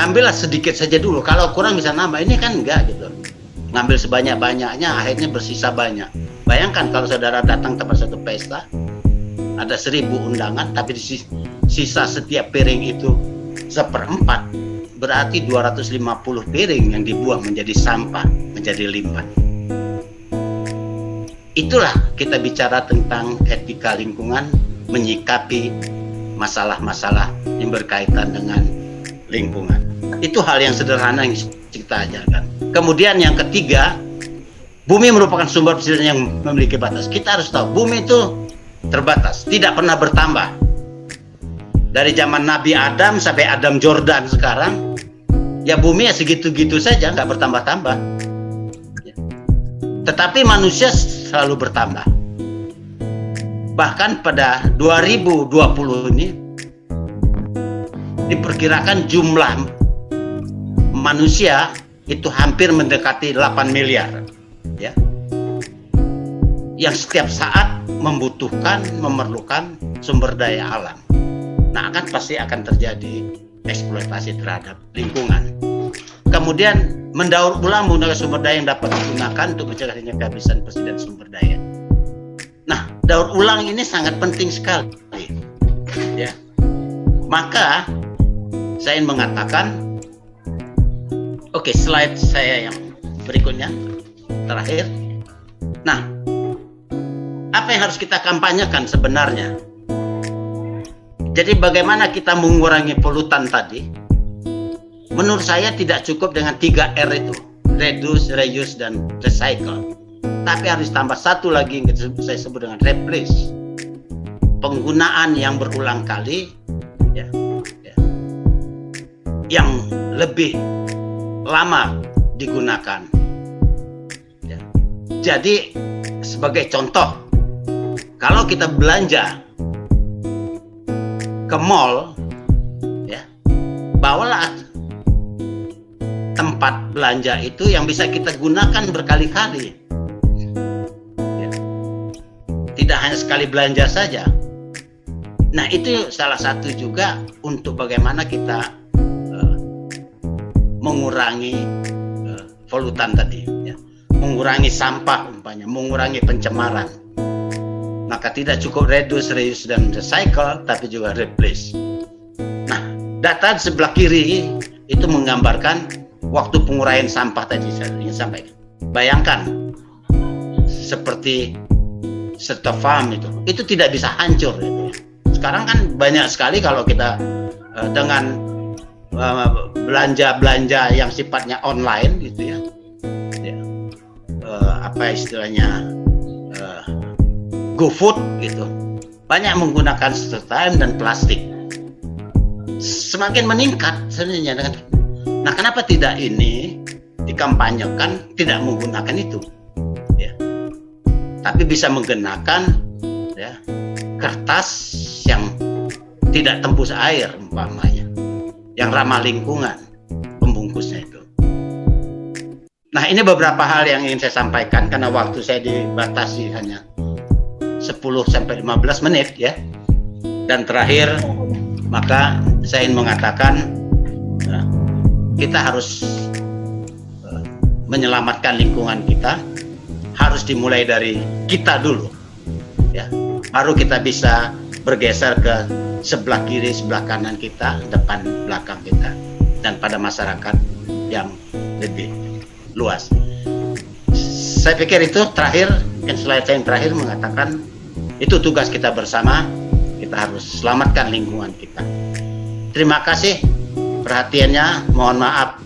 Ambillah sedikit saja dulu. Kalau kurang bisa nambah. Ini kan enggak gitu. Ngambil sebanyak-banyaknya akhirnya bersisa banyak. Bayangkan kalau saudara datang tempat satu pesta ada seribu undangan tapi sisa setiap piring itu seperempat berarti 250 piring yang dibuang menjadi sampah, menjadi limbah. Itulah kita bicara tentang etika lingkungan, menyikapi masalah-masalah yang berkaitan dengan lingkungan. Itu hal yang sederhana yang kita ajarkan. Kemudian yang ketiga, bumi merupakan sumber yang memiliki batas. Kita harus tahu, bumi itu terbatas, tidak pernah bertambah. Dari zaman Nabi Adam sampai Adam Jordan sekarang, ya bumi ya segitu-gitu saja nggak bertambah-tambah. Tetapi manusia selalu bertambah. Bahkan pada 2020 ini diperkirakan jumlah manusia itu hampir mendekati 8 miliar ya. Yang setiap saat membutuhkan memerlukan sumber daya alam nah akan pasti akan terjadi eksploitasi terhadap lingkungan. Kemudian mendaur ulang menggunakan sumber daya yang dapat digunakan untuk mencegah kehabisan presiden sumber daya. Nah, daur ulang ini sangat penting sekali. Ya. Maka saya ingin mengatakan Oke, okay, slide saya yang berikutnya terakhir. Nah, apa yang harus kita kampanyekan sebenarnya? Jadi bagaimana kita mengurangi polutan tadi? Menurut saya tidak cukup dengan 3 R itu. Reduce, reuse, dan recycle. Tapi harus tambah satu lagi yang saya sebut dengan replace. Penggunaan yang berulang kali ya, ya, yang lebih lama digunakan. Ya. Jadi sebagai contoh, kalau kita belanja ke mall ya bawalah tempat belanja itu yang bisa kita gunakan berkali-kali ya. tidak hanya sekali belanja saja nah itu salah satu juga untuk bagaimana kita uh, mengurangi uh, polutan tadi ya. mengurangi sampah umpamanya mengurangi pencemaran maka tidak cukup reduce, reuse, dan recycle, tapi juga replace. Nah, data di sebelah kiri itu menggambarkan waktu penguraian sampah tadi saya ingin sampaikan. Bayangkan seperti serta farm itu, itu tidak bisa hancur. Itu. Ya. Sekarang kan banyak sekali kalau kita uh, dengan uh, belanja-belanja yang sifatnya online gitu ya, ya uh, apa istilahnya GoFood gitu. Banyak menggunakan time dan plastik. Semakin meningkat sebenarnya dengan nah kenapa tidak ini dikampanyekan tidak menggunakan itu? Ya. Tapi bisa menggunakan ya kertas yang tidak tembus air umpamanya. Yang ramah lingkungan pembungkusnya itu. Nah, ini beberapa hal yang ingin saya sampaikan karena waktu saya dibatasi hanya 10 sampai 15 menit ya. Dan terakhir maka saya ingin mengatakan ya, kita harus uh, menyelamatkan lingkungan kita harus dimulai dari kita dulu ya baru kita bisa bergeser ke sebelah kiri sebelah kanan kita depan belakang kita dan pada masyarakat yang lebih luas. Saya pikir itu terakhir, yang saya yang terakhir mengatakan itu tugas kita bersama, kita harus selamatkan lingkungan kita. Terima kasih perhatiannya, mohon maaf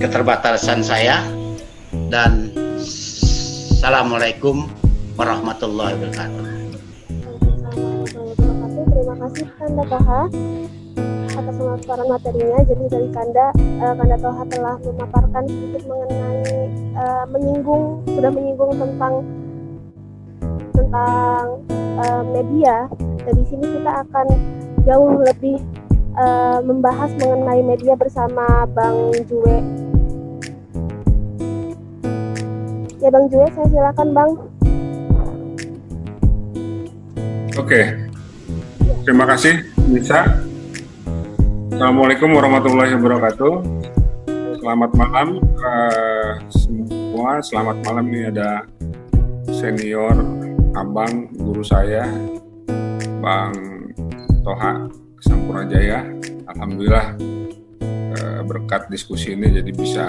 keterbatasan saya dan Assalamualaikum warahmatullahi wabarakatuh. Terima kasih Kanda Toha atas pemaparan materinya. Jadi dari Kanda, uh, Kanda Toha telah memaparkan sedikit mengenai uh, menyinggung sudah menyinggung tentang tentang uh, media. Dan di sini kita akan jauh lebih uh, membahas mengenai media bersama Bang Jue. Ya Bang Jue, saya silakan Bang. Oke, terima kasih Nisa. Assalamualaikum warahmatullahi wabarakatuh. Selamat malam uh, semua. Selamat malam nih ada senior abang guru saya, Bang Toha Sampurajaya. Alhamdulillah uh, berkat diskusi ini jadi bisa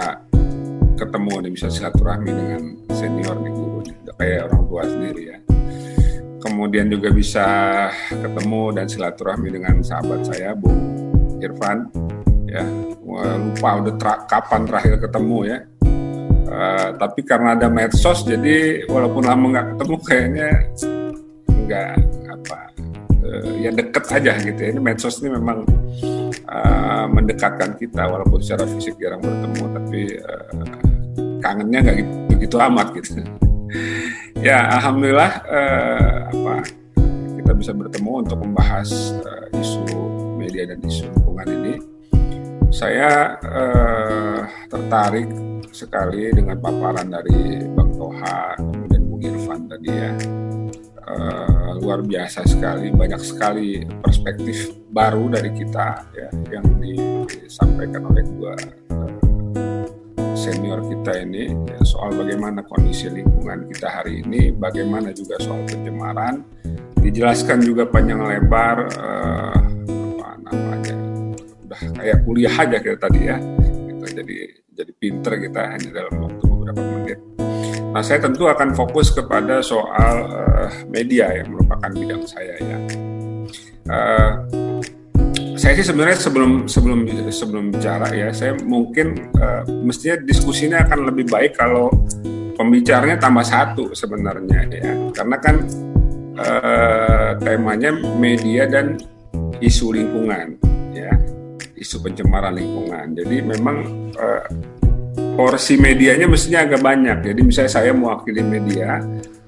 ketemu nih bisa silaturahmi dengan senior nih guru nih, kayak orang tua sendiri ya. Kemudian juga bisa ketemu dan silaturahmi dengan sahabat saya Bung Irfan ya. Lupa udah kapan terakhir ketemu ya uh, tapi karena ada medsos jadi walaupun lama nggak ketemu kayaknya nggak apa uh, ya deket aja gitu ya. Ini medsos ini memang uh, mendekatkan kita walaupun secara fisik jarang bertemu tapi uh, kangennya nggak gitu, gitu amat gitu. (laughs) Ya alhamdulillah uh, apa kita bisa bertemu untuk membahas uh, isu media dan isu lingkungan ini, saya eh, tertarik sekali dengan paparan dari Bang Toha, kemudian Bung Irfan tadi ya. Eh, luar biasa sekali, banyak sekali perspektif baru dari kita ya yang disampaikan oleh dua eh, senior kita ini ya, soal bagaimana kondisi lingkungan kita hari ini, bagaimana juga soal pencemaran, dijelaskan juga panjang lebar eh, namanya udah kayak kuliah aja kita tadi ya gitu. jadi jadi pinter kita hanya dalam waktu beberapa menit. Nah saya tentu akan fokus kepada soal uh, media yang merupakan bidang saya ya. Uh, saya sih sebenarnya sebelum sebelum sebelum bicara ya saya mungkin uh, mestinya diskusinya akan lebih baik kalau pembicaranya tambah satu sebenarnya ya. Karena kan uh, temanya media dan isu lingkungan isu pencemaran lingkungan. Jadi memang uh, porsi medianya mestinya agak banyak. Jadi misalnya saya mewakili media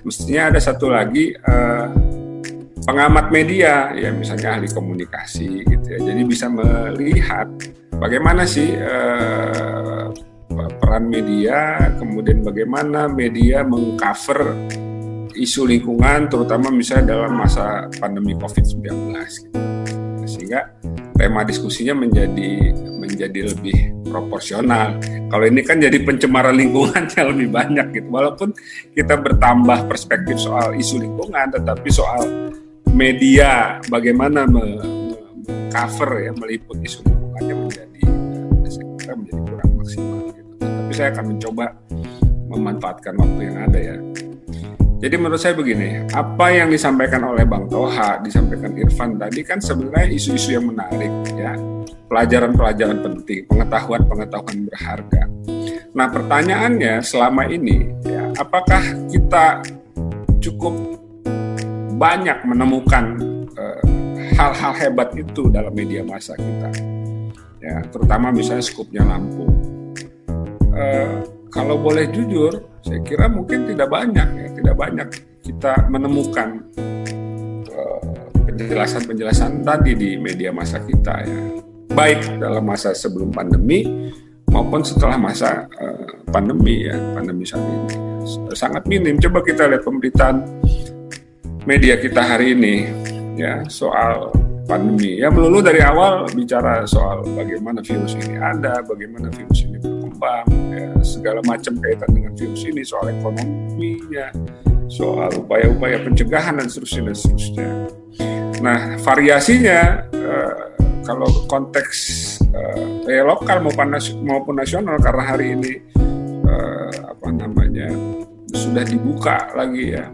mestinya ada satu lagi uh, pengamat media ya misalnya ahli komunikasi gitu ya. Jadi bisa melihat bagaimana sih uh, peran media kemudian bagaimana media mengcover isu lingkungan terutama misalnya dalam masa pandemi COVID-19 gitu sehingga tema diskusinya menjadi menjadi lebih proporsional. Kalau ini kan jadi pencemaran lingkungan (laughs) yang lebih banyak gitu. Walaupun kita bertambah perspektif soal isu lingkungan, tetapi soal media bagaimana cover ya meliput isu lingkungannya menjadi saya menjadi kurang maksimal gitu. Tapi saya akan mencoba memanfaatkan waktu yang ada ya jadi menurut saya begini, apa yang disampaikan oleh Bang Toha, disampaikan Irfan tadi kan sebenarnya isu-isu yang menarik ya, pelajaran-pelajaran penting, pengetahuan-pengetahuan berharga. Nah pertanyaannya selama ini, ya, apakah kita cukup banyak menemukan eh, hal-hal uh, hebat itu dalam media massa kita, ya, terutama misalnya skupnya Lampung. Uh, kalau boleh jujur, saya kira mungkin tidak banyak ya, tidak banyak kita menemukan eh, penjelasan-penjelasan uh, tadi di media masa kita ya. Baik dalam masa sebelum pandemi maupun setelah masa uh, pandemi ya pandemi saat ini. Sangat minim. Coba kita lihat pemberitaan media kita hari ini ya soal pandemi. Ya melulu dari awal bicara soal bagaimana virus ini ada bagaimana virus ini berkembang ya, segala macam kaitan dengan virus ini soal ekonominya soal upaya-upaya pencegahan dan seterusnya dan seterusnya. Nah variasinya uh, kalau konteks uh, ya lokal maupun maupun nasional karena hari ini uh, apa namanya sudah dibuka lagi ya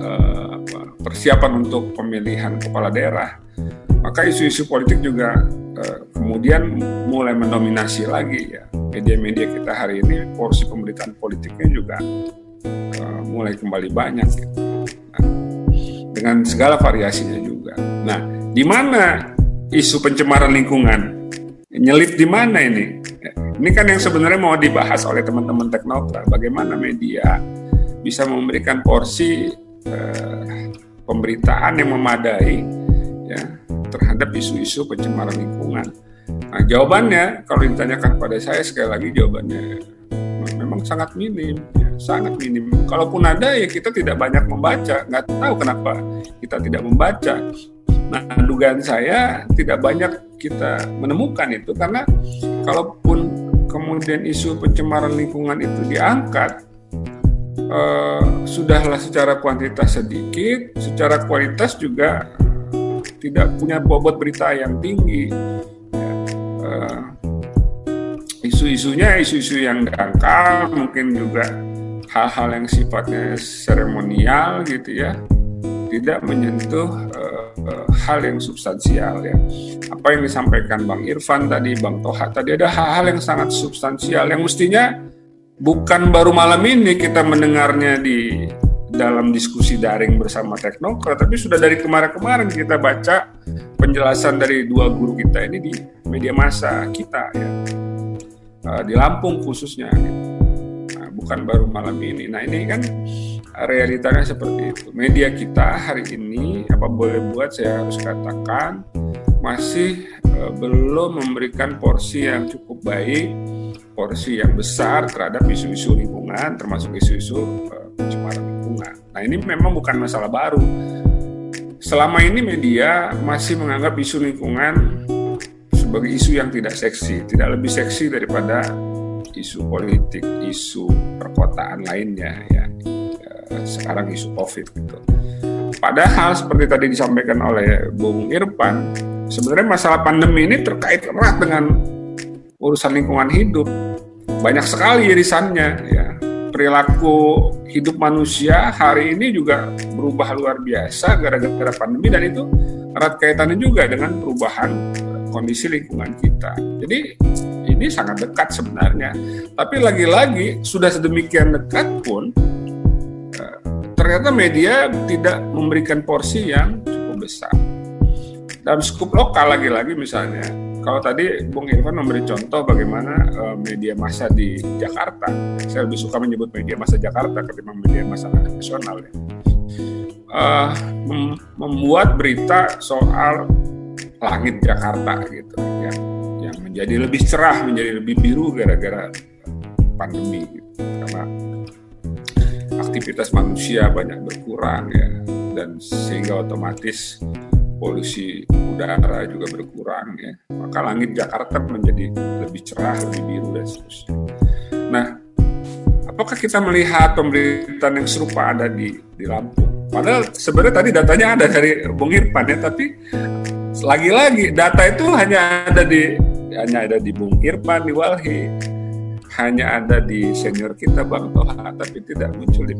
uh, persiapan untuk pemilihan kepala daerah maka isu-isu politik juga kemudian mulai mendominasi lagi ya media-media kita hari ini porsi pemberitaan politiknya juga uh, mulai kembali banyak gitu. nah, dengan segala variasinya juga nah di mana isu pencemaran lingkungan. Nyelip di mana ini? Ini kan yang sebenarnya mau dibahas oleh teman-teman teknokrat. Bagaimana media bisa memberikan porsi eh, pemberitaan yang memadai ya terhadap isu-isu pencemaran lingkungan. Nah jawabannya kalau ditanyakan pada saya sekali lagi jawabannya memang sangat minim, ya, sangat minim. Kalaupun ada ya kita tidak banyak membaca, nggak tahu kenapa kita tidak membaca. Nah, dugaan saya tidak banyak kita menemukan itu karena kalaupun kemudian isu pencemaran lingkungan itu diangkat, eh, sudahlah secara kuantitas sedikit, secara kualitas juga tidak punya bobot berita yang tinggi. Eh, isu-isunya isu-isu yang dangkal, mungkin juga hal-hal yang sifatnya seremonial gitu ya, tidak menyentuh uh, hal yang substansial ya. Apa yang disampaikan Bang Irfan tadi, Bang Toha tadi ada hal-hal yang sangat substansial yang mestinya bukan baru malam ini kita mendengarnya di dalam diskusi daring bersama Teknokrat, tapi sudah dari kemarin-kemarin kita baca penjelasan dari dua guru kita ini di media massa kita ya, uh, di Lampung khususnya. Nah, bukan baru malam ini. Nah ini kan realitanya seperti itu. Media kita hari ini apa boleh buat saya harus katakan masih uh, belum memberikan porsi yang cukup baik, porsi yang besar terhadap isu-isu lingkungan termasuk isu-isu uh, pencemaran lingkungan. Nah, ini memang bukan masalah baru. Selama ini media masih menganggap isu lingkungan sebagai isu yang tidak seksi, tidak lebih seksi daripada isu politik, isu perkotaan lainnya ya sekarang isu COVID gitu. Padahal seperti tadi disampaikan oleh Bung Irfan, sebenarnya masalah pandemi ini terkait erat dengan urusan lingkungan hidup. Banyak sekali irisannya ya. Perilaku hidup manusia hari ini juga berubah luar biasa gara-gara pandemi dan itu erat kaitannya juga dengan perubahan kondisi lingkungan kita. Jadi ini sangat dekat sebenarnya. Tapi lagi-lagi sudah sedemikian dekat pun ternyata media tidak memberikan porsi yang cukup besar. Dalam skup lokal lagi-lagi misalnya, kalau tadi Bung Irfan memberi contoh bagaimana uh, media massa di Jakarta, saya lebih suka menyebut media massa Jakarta ketimbang media massa nasional ya, uh, mem membuat berita soal langit Jakarta gitu, yang yang menjadi lebih cerah, menjadi lebih biru gara-gara pandemi, gitu. karena aktivitas manusia banyak berkurang ya dan sehingga otomatis polusi udara juga berkurang ya. Maka langit Jakarta menjadi lebih cerah lebih biru dan seterusnya. Nah apakah kita melihat pemberitaan yang serupa ada di di Lampung? Padahal sebenarnya tadi datanya ada dari Bung Irfan ya tapi lagi-lagi data itu hanya ada di hanya ada di Bung Irfan di Walhi. Hanya ada di senior kita Bang Toha, tapi tidak muncul di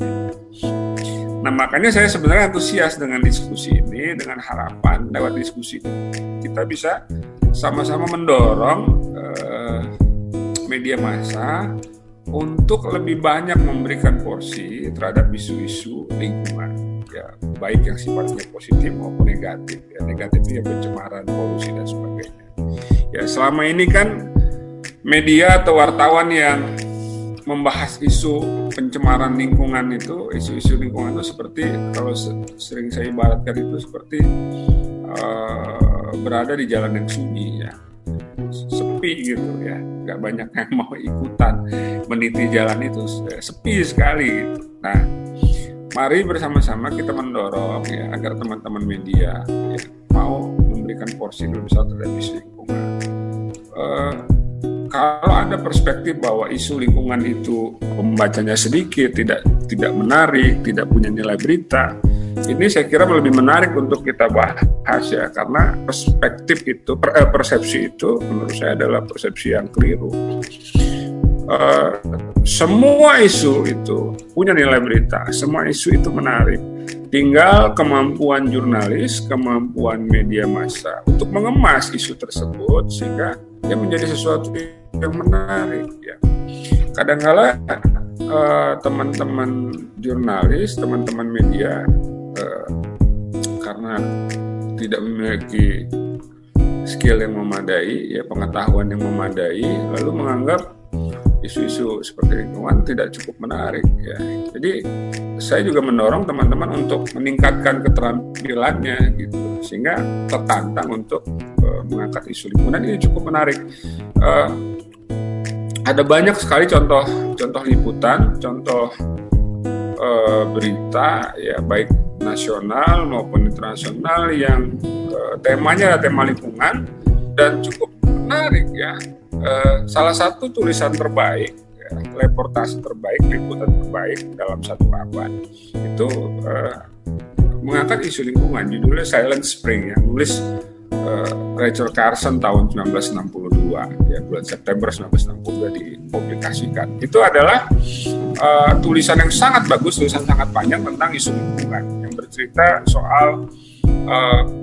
Nah makanya saya sebenarnya antusias dengan diskusi ini, dengan harapan lewat diskusi kita bisa sama-sama mendorong eh, media massa untuk lebih banyak memberikan porsi terhadap isu-isu lingkungan ya baik yang sifatnya positif maupun negatif ya negatifnya pencemaran polusi dan sebagainya. Ya selama ini kan media atau wartawan yang membahas isu pencemaran lingkungan itu, isu-isu lingkungan itu seperti kalau sering saya ibaratkan itu seperti uh, berada di jalan yang sunyi ya. sepi gitu ya. Nggak banyak yang (laughs) mau ikutan meniti jalan itu sepi sekali. Nah mari bersama-sama kita mendorong ya agar teman-teman media ya, mau memberikan porsi lebih besar terhadap isu lingkungan. Uh, kalau ada perspektif bahwa isu lingkungan itu pembacanya sedikit, tidak tidak menarik, tidak punya nilai berita, ini saya kira lebih menarik untuk kita bahas ya karena perspektif itu per, eh, persepsi itu menurut saya adalah persepsi yang keliru. Uh, semua isu itu punya nilai berita, semua isu itu menarik. Tinggal kemampuan jurnalis, kemampuan media massa untuk mengemas isu tersebut sehingga dia menjadi sesuatu yang menarik ya. Kadangkala uh, teman-teman jurnalis, teman-teman media uh, karena tidak memiliki skill yang memadai, ya pengetahuan yang memadai, lalu menganggap isu-isu seperti lingkungan tidak cukup menarik ya. Jadi saya juga mendorong teman-teman untuk meningkatkan keterampilannya gitu sehingga tertantang untuk uh, mengangkat isu lingkungan ini cukup menarik. Uh, ada banyak sekali contoh contoh liputan, contoh uh, berita ya baik nasional maupun internasional yang uh, temanya tema lingkungan dan cukup menarik ya. Uh, salah satu tulisan terbaik, ya, reportase terbaik, liputan terbaik dalam satu abad itu uh, mengangkat isu lingkungan. Judulnya Silent Spring yang nulis uh, Rachel Carson tahun 1962 ya bulan September 1962 dipublikasikan. Itu adalah uh, tulisan yang sangat bagus tulisan sangat panjang tentang isu lingkungan yang bercerita soal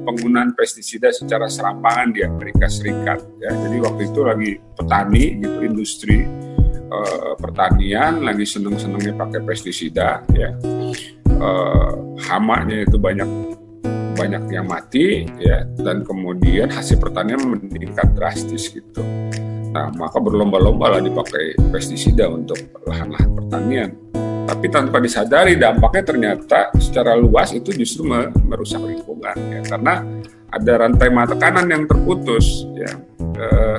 penggunaan pestisida secara serampangan di Amerika Serikat ya jadi waktu itu lagi petani gitu industri uh, pertanian lagi seneng-senengnya pakai pestisida ya uh, hamanya itu banyak banyak yang mati ya dan kemudian hasil pertanian meningkat drastis gitu. Nah, maka berlomba-lomba lah dipakai pestisida untuk lahan-lahan pertanian. Tapi tanpa disadari dampaknya ternyata secara luas itu justru merusak lingkungan ya karena ada rantai makanan yang terputus ya. Eh,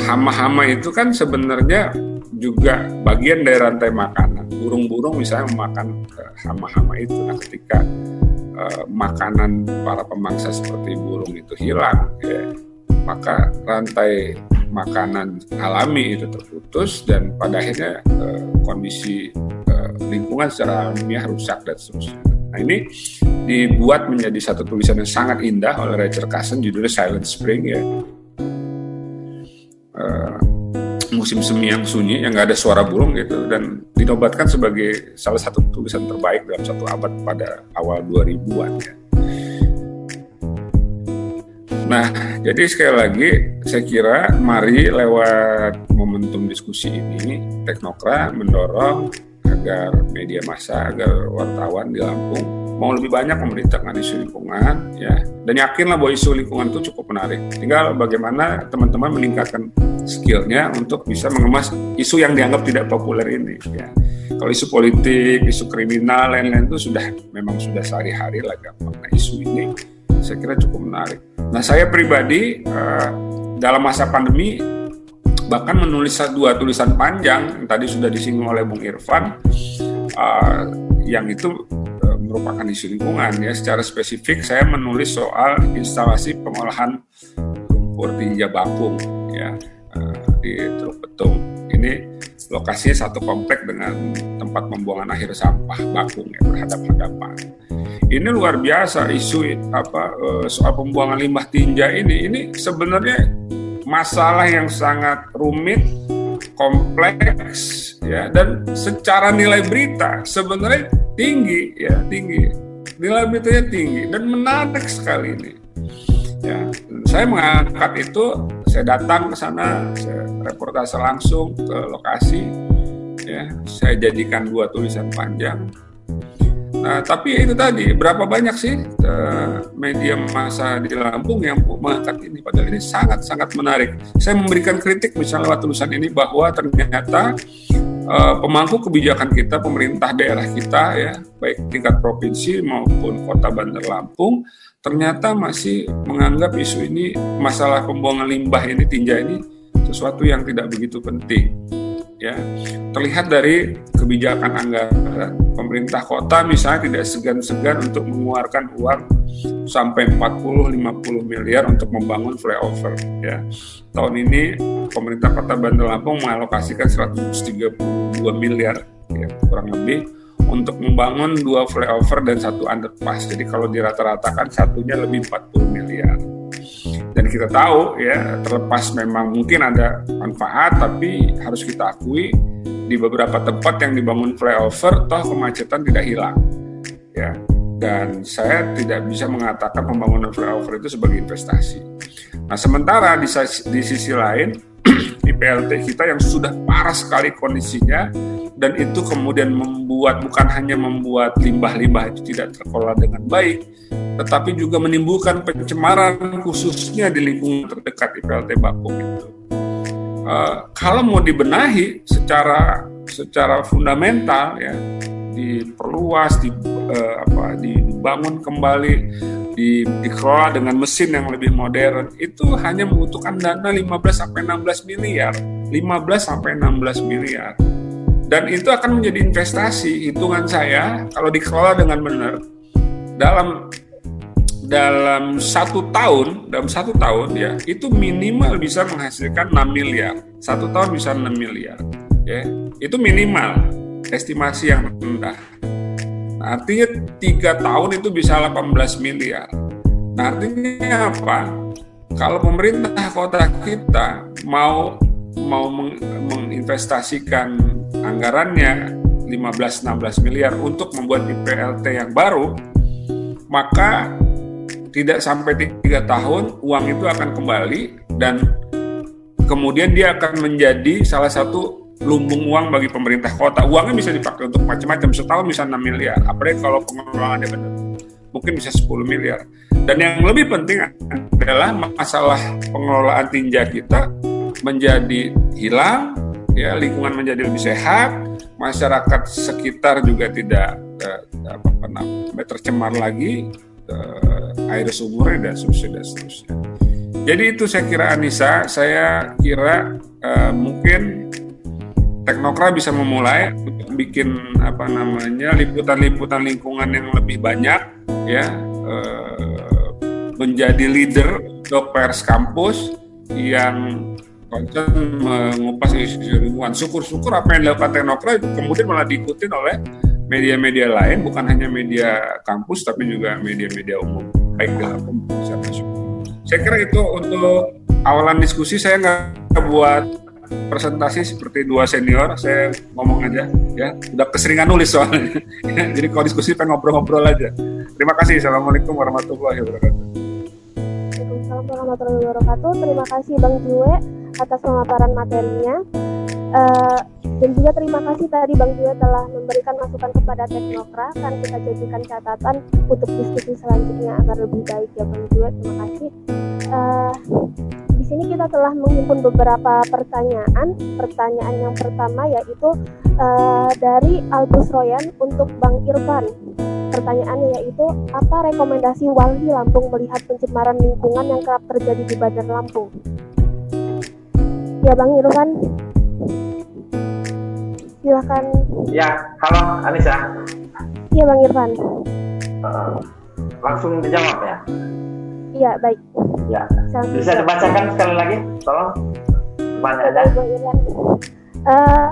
hama-hama itu kan sebenarnya juga bagian dari rantai makanan. Burung-burung misalnya memakan eh, hama-hama itu. Nah, ketika Eh, makanan para pemangsa seperti burung itu hilang, ya, maka rantai makanan alami itu terputus dan pada akhirnya uh, kondisi uh, lingkungan secara alamiah rusak dan seterusnya. Nah ini dibuat menjadi satu tulisan yang sangat indah oleh Rachel Carson judulnya Silent Spring ya. Uh, musim semi yang sunyi yang nggak ada suara burung gitu dan dinobatkan sebagai salah satu tulisan terbaik dalam satu abad pada awal 2000-an ya. Nah, jadi sekali lagi saya kira mari lewat momentum diskusi ini Teknokra mendorong agar media massa, agar wartawan di Lampung mau lebih banyak memberitakan isu lingkungan ya. Dan yakinlah bahwa isu lingkungan itu cukup menarik. Tinggal bagaimana teman-teman meningkatkan skillnya untuk bisa mengemas isu yang dianggap tidak populer ini ya. Kalau isu politik isu kriminal lain-lain itu sudah memang sudah sehari-hari lah gampang. Nah isu ini saya kira cukup menarik. Nah saya pribadi uh, dalam masa pandemi bahkan menulis dua tulisan panjang yang tadi sudah disinggung oleh Bung Irfan uh, yang itu merupakan isu lingkungan ya. Secara spesifik saya menulis soal instalasi pengolahan lumpur tinja bakung ya. Eh, di Teluk Betung ini lokasinya satu komplek dengan tempat pembuangan akhir sampah bakung ya berhadap-hadapan ini luar biasa isu apa eh, soal pembuangan limbah tinja ini. Ini sebenarnya masalah yang sangat rumit kompleks ya dan secara nilai berita sebenarnya tinggi ya tinggi. Nilai beritanya tinggi dan menarik sekali ini ya saya mengangkat itu saya datang ke sana saya reportase langsung ke lokasi ya saya jadikan dua tulisan panjang Nah, tapi itu tadi, berapa banyak sih uh, media massa di Lampung yang mengangkat ini? Padahal ini sangat-sangat menarik. Saya memberikan kritik misalnya lewat tulisan ini bahwa ternyata uh, pemangku kebijakan kita, pemerintah daerah kita ya, baik tingkat provinsi maupun kota Bandar Lampung, ternyata masih menganggap isu ini masalah pembuangan limbah ini tinja ini sesuatu yang tidak begitu penting. Ya, terlihat dari kebijakan anggaran pemerintah kota misalnya tidak segan-segan untuk mengeluarkan uang sampai 40-50 miliar untuk membangun flyover. Ya, tahun ini pemerintah kota Bandar Lampung mengalokasikan 132 miliar, ya, kurang lebih untuk membangun dua flyover dan satu underpass. Jadi kalau dirata-ratakan satunya lebih 40 miliar dan kita tahu ya terlepas memang mungkin ada manfaat tapi harus kita akui di beberapa tempat yang dibangun flyover toh kemacetan tidak hilang ya dan saya tidak bisa mengatakan pembangunan flyover itu sebagai investasi. Nah sementara di, di sisi lain (clears throat) IPLT kita yang sudah parah sekali kondisinya dan itu kemudian membuat bukan hanya membuat limbah-limbah itu tidak terkelola dengan baik, tetapi juga menimbulkan pencemaran khususnya di lingkungan terdekat IPLT Bapuk itu. Uh, kalau mau dibenahi secara secara fundamental ya diperluas, di, uh, apa, dibangun kembali, di, dikelola dengan mesin yang lebih modern, itu hanya membutuhkan dana 15 sampai 16 miliar, 15 sampai 16 miliar. Dan itu akan menjadi investasi hitungan saya kalau dikelola dengan benar. Dalam dalam satu tahun dalam satu tahun ya itu minimal bisa menghasilkan 6 miliar. Satu tahun bisa 6 miliar ya. Itu minimal estimasi yang rendah artinya tiga tahun itu bisa 18 miliar. Nah, artinya apa? Kalau pemerintah kota kita mau mau menginvestasikan anggarannya 15-16 miliar untuk membuat IPLT yang baru, maka tidak sampai tiga tahun uang itu akan kembali dan kemudian dia akan menjadi salah satu lumbung uang bagi pemerintah kota. Uangnya bisa dipakai untuk macam-macam. Setahun bisa 6 miliar. Apalagi kalau pengelolaannya benar. Mungkin bisa 10 miliar. Dan yang lebih penting adalah masalah pengelolaan tinja kita menjadi hilang ya lingkungan menjadi lebih sehat, masyarakat sekitar juga tidak uh, apa namanya tercemar lagi uh, air sumurnya dan seterusnya dan seterusnya. Jadi itu saya kira Anissa, saya kira uh, mungkin Teknokra bisa memulai bikin apa namanya liputan-liputan lingkungan yang lebih banyak ya uh, menjadi leader untuk pers kampus yang concern mengupas isu lingkungan. Syukur-syukur apa yang dilakukan Teknokra kemudian malah diikuti oleh media-media lain, bukan hanya media kampus tapi juga media-media umum, baik dalam nasional. Saya kira itu untuk awalan diskusi saya nggak buat presentasi seperti dua senior, saya ngomong aja ya, udah keseringan nulis soalnya. (laughs) Jadi kalau diskusi pengen ngobrol-ngobrol aja. Terima kasih. Assalamualaikum warahmatullahi wabarakatuh. Waalaikumsalam warahmatullahi wabarakatuh. Terima kasih Bang Jue atas pemaparan materinya. Uh, dan juga terima kasih tadi Bang Jue telah memberikan masukan kepada Teknokra kan kita jadikan catatan untuk diskusi selanjutnya agar lebih baik ya Bang Jue. Terima kasih. Uh, sini kita telah menghimpun beberapa pertanyaan. Pertanyaan yang pertama yaitu uh, dari Albus Royan untuk Bang Irfan. Pertanyaannya yaitu apa rekomendasi Walhi Lampung melihat pencemaran lingkungan yang kerap terjadi di Bandar Lampung? Ya Bang Irfan. Silakan. Ya, halo Anissa. Iya Bang Irfan. Uh, langsung dijawab ya. Iya baik. Ya. Bisa dibacakan sekali lagi, tolong. Bang Irfan. Uh,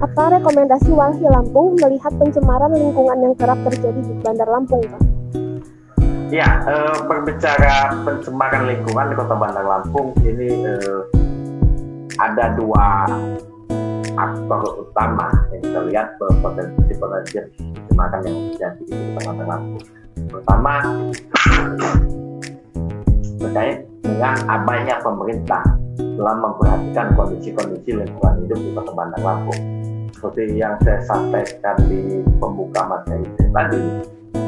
apa rekomendasi Walhi Lampung melihat pencemaran lingkungan yang kerap terjadi di Bandar Lampung, Pak? Ya, eh, berbicara pencemaran lingkungan di Kota Bandar Lampung ini eh, ada dua aktor utama yang kita lihat potensi potensi pencemaran yang terjadi di Kota Bandar Lampung. Pertama terkait dengan abainya pemerintah dalam memperhatikan kondisi-kondisi lingkungan hidup di Kota Bandar Lampung. Seperti yang saya sampaikan di pembuka materi tadi,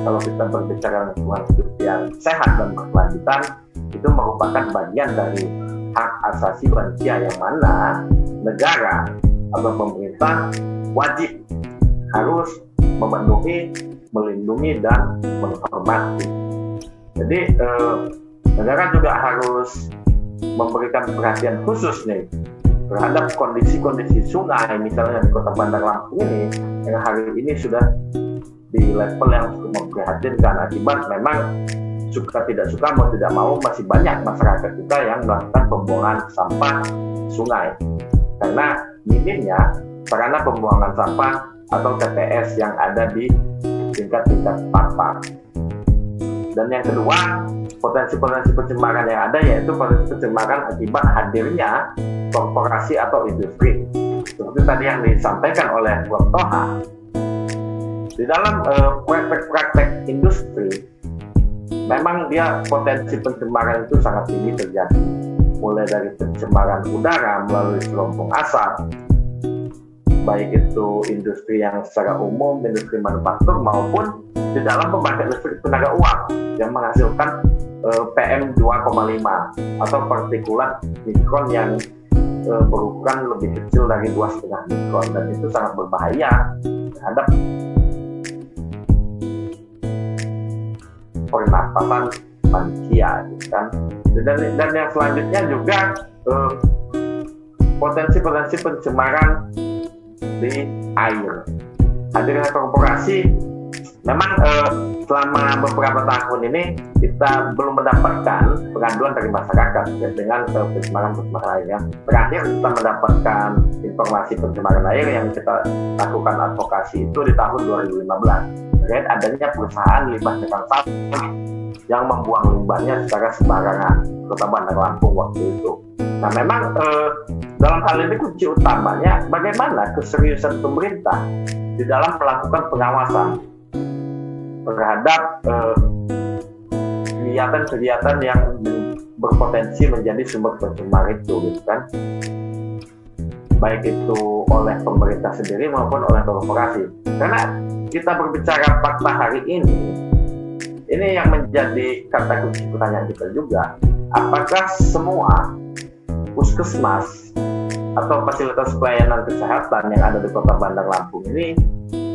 kalau kita berbicara lingkungan hidup yang sehat dan berkelanjutan itu merupakan bagian dari hak asasi manusia yang mana negara atau pemerintah wajib harus memenuhi, melindungi dan menghormati. Jadi eh, negara juga harus memberikan perhatian khusus nih terhadap kondisi-kondisi sungai misalnya di kota Bandar Lampung ini yang hari ini sudah di level yang cukup memprihatinkan akibat memang suka tidak suka mau tidak mau masih banyak masyarakat kita yang melakukan pembuangan sampah sungai karena minimnya sarana pembuangan sampah atau TPS yang ada di tingkat-tingkat parpar. Dan yang kedua, potensi-potensi pencemaran yang ada yaitu potensi pencemaran akibat hadirnya korporasi atau industri. Seperti tadi yang disampaikan oleh Prof. Toha, di dalam uh, praktek-praktek industri, memang dia potensi pencemaran itu sangat tinggi terjadi. Mulai dari pencemaran udara melalui selompong asap, baik itu industri yang secara umum, industri manufaktur maupun di dalam pembangkit listrik tenaga uap yang menghasilkan uh, PM 2,5 atau partikulat mikron yang uh, berukuran lebih kecil dari 2,5 mikron dan itu sangat berbahaya terhadap pernapasan manusia kan? Dan, dan yang selanjutnya juga uh, potensi-potensi pencemaran di air. Hadirnya korporasi memang eh, selama beberapa tahun ini kita belum mendapatkan pengaduan dari masyarakat ya, dengan eh, pencemaran pencemaran air. Yang terakhir kita mendapatkan informasi pencemaran air yang kita lakukan advokasi itu di tahun 2015 terkait adanya perusahaan limbah sawit yang membuang limbahnya secara sembarangan kota Bandar Lampung waktu itu. Nah memang eh, dalam hal ini kunci utamanya bagaimana keseriusan pemerintah di dalam melakukan pengawasan terhadap eh, kegiatan-kegiatan yang berpotensi menjadi sumber pencemar itu, gitu kan? Baik itu oleh pemerintah sendiri maupun oleh korporasi. Karena kita berbicara fakta hari ini, ini yang menjadi kata kunci pertanyaan kita juga. Apakah semua puskesmas atau fasilitas pelayanan kesehatan yang ada di Kota Bandar Lampung ini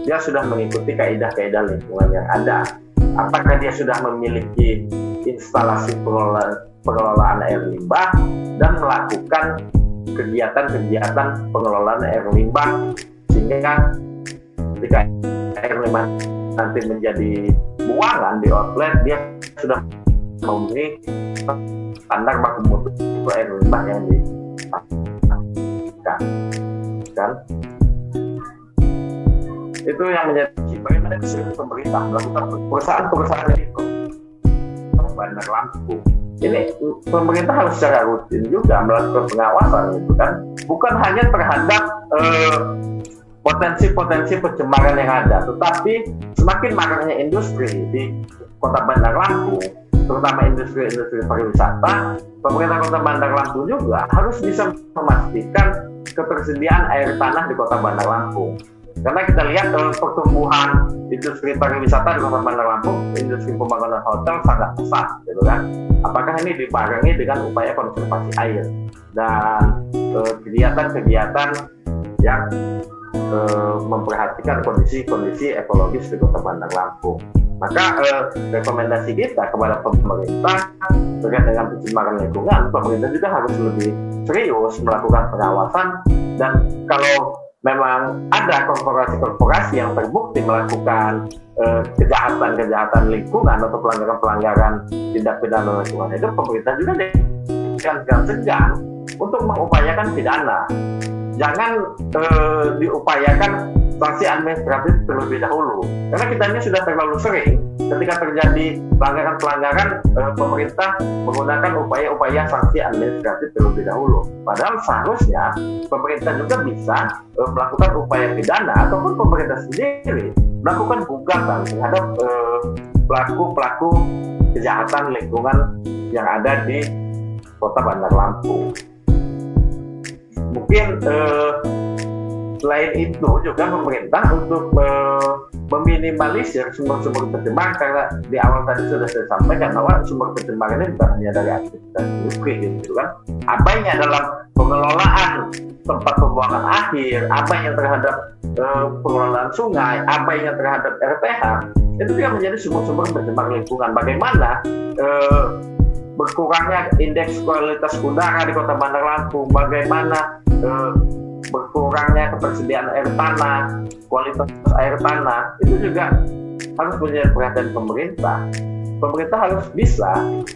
dia sudah mengikuti kaidah-kaidah lingkungan yang ada. Apakah dia sudah memiliki instalasi pengelolaan, pengelolaan air limbah dan melakukan kegiatan-kegiatan pengelolaan air limbah sehingga ketika air limbah nanti menjadi buangan di outlet dia sudah memenuhi standar baku mutu yang di kan? Itu yang menjadi bagaimana kesulitan pemerintah? Melakukan perusahaan-perusahaan itu. Bandar Lampung. Ini pemerintah harus secara rutin juga melakukan pengawasan gitu kan? Bukan hanya terhadap eh, potensi-potensi pencemaran yang ada tetapi semakin maraknya industri di kota Bandar Lampung terutama industri-industri pariwisata pemerintah kota Bandar Lampung juga harus bisa memastikan ketersediaan air tanah di kota Bandar Lampung. Karena kita lihat uh, pertumbuhan industri pariwisata di kota Bandar Lampung, industri pembangunan hotel sangat besar, gitu kan. Apakah ini dibarengi dengan upaya konservasi air dan eh, kegiatan-kegiatan uh, yang uh, memperhatikan kondisi-kondisi ekologis di kota Bandar Lampung? Maka eh, rekomendasi kita kepada pemerintah terkait dengan pencemaran lingkungan, pemerintah juga harus lebih serius melakukan pengawasan dan kalau memang ada korporasi-korporasi yang terbukti melakukan eh, kejahatan-kejahatan eh, lingkungan atau pelanggaran-pelanggaran tindak pidana lingkungan itu pemerintah juga dengan segan untuk mengupayakan pidana. Jangan eh, diupayakan sanksi administratif terlebih dahulu. Karena kita ini sudah terlalu sering ketika terjadi pelanggaran-pelanggaran eh, pemerintah menggunakan upaya-upaya sanksi administratif terlebih dahulu. Padahal seharusnya pemerintah juga bisa eh, melakukan upaya pidana ataupun pemerintah sendiri melakukan gugatan terhadap eh, pelaku-pelaku kejahatan lingkungan yang ada di kota Bandar Lampung. Mungkin eh, Selain itu juga pemerintah untuk meminimalisir sumber-sumber pencemar karena di awal tadi sudah saya sampaikan bahwa sumber pencemar ini bukan hanya dari aktivitas industri gitu kan. Abainya dalam pengelolaan tempat pembuangan akhir, apa yang terhadap uh, pengelolaan sungai, apa yang terhadap RPH, itu juga menjadi sumber-sumber pencemar lingkungan. Bagaimana uh, berkurangnya indeks kualitas udara di Kota Bandar Lampung, bagaimana eh, berkurangnya ketersediaan air tanah, kualitas air tanah, itu juga harus menjadi perhatian pemerintah. Pemerintah harus bisa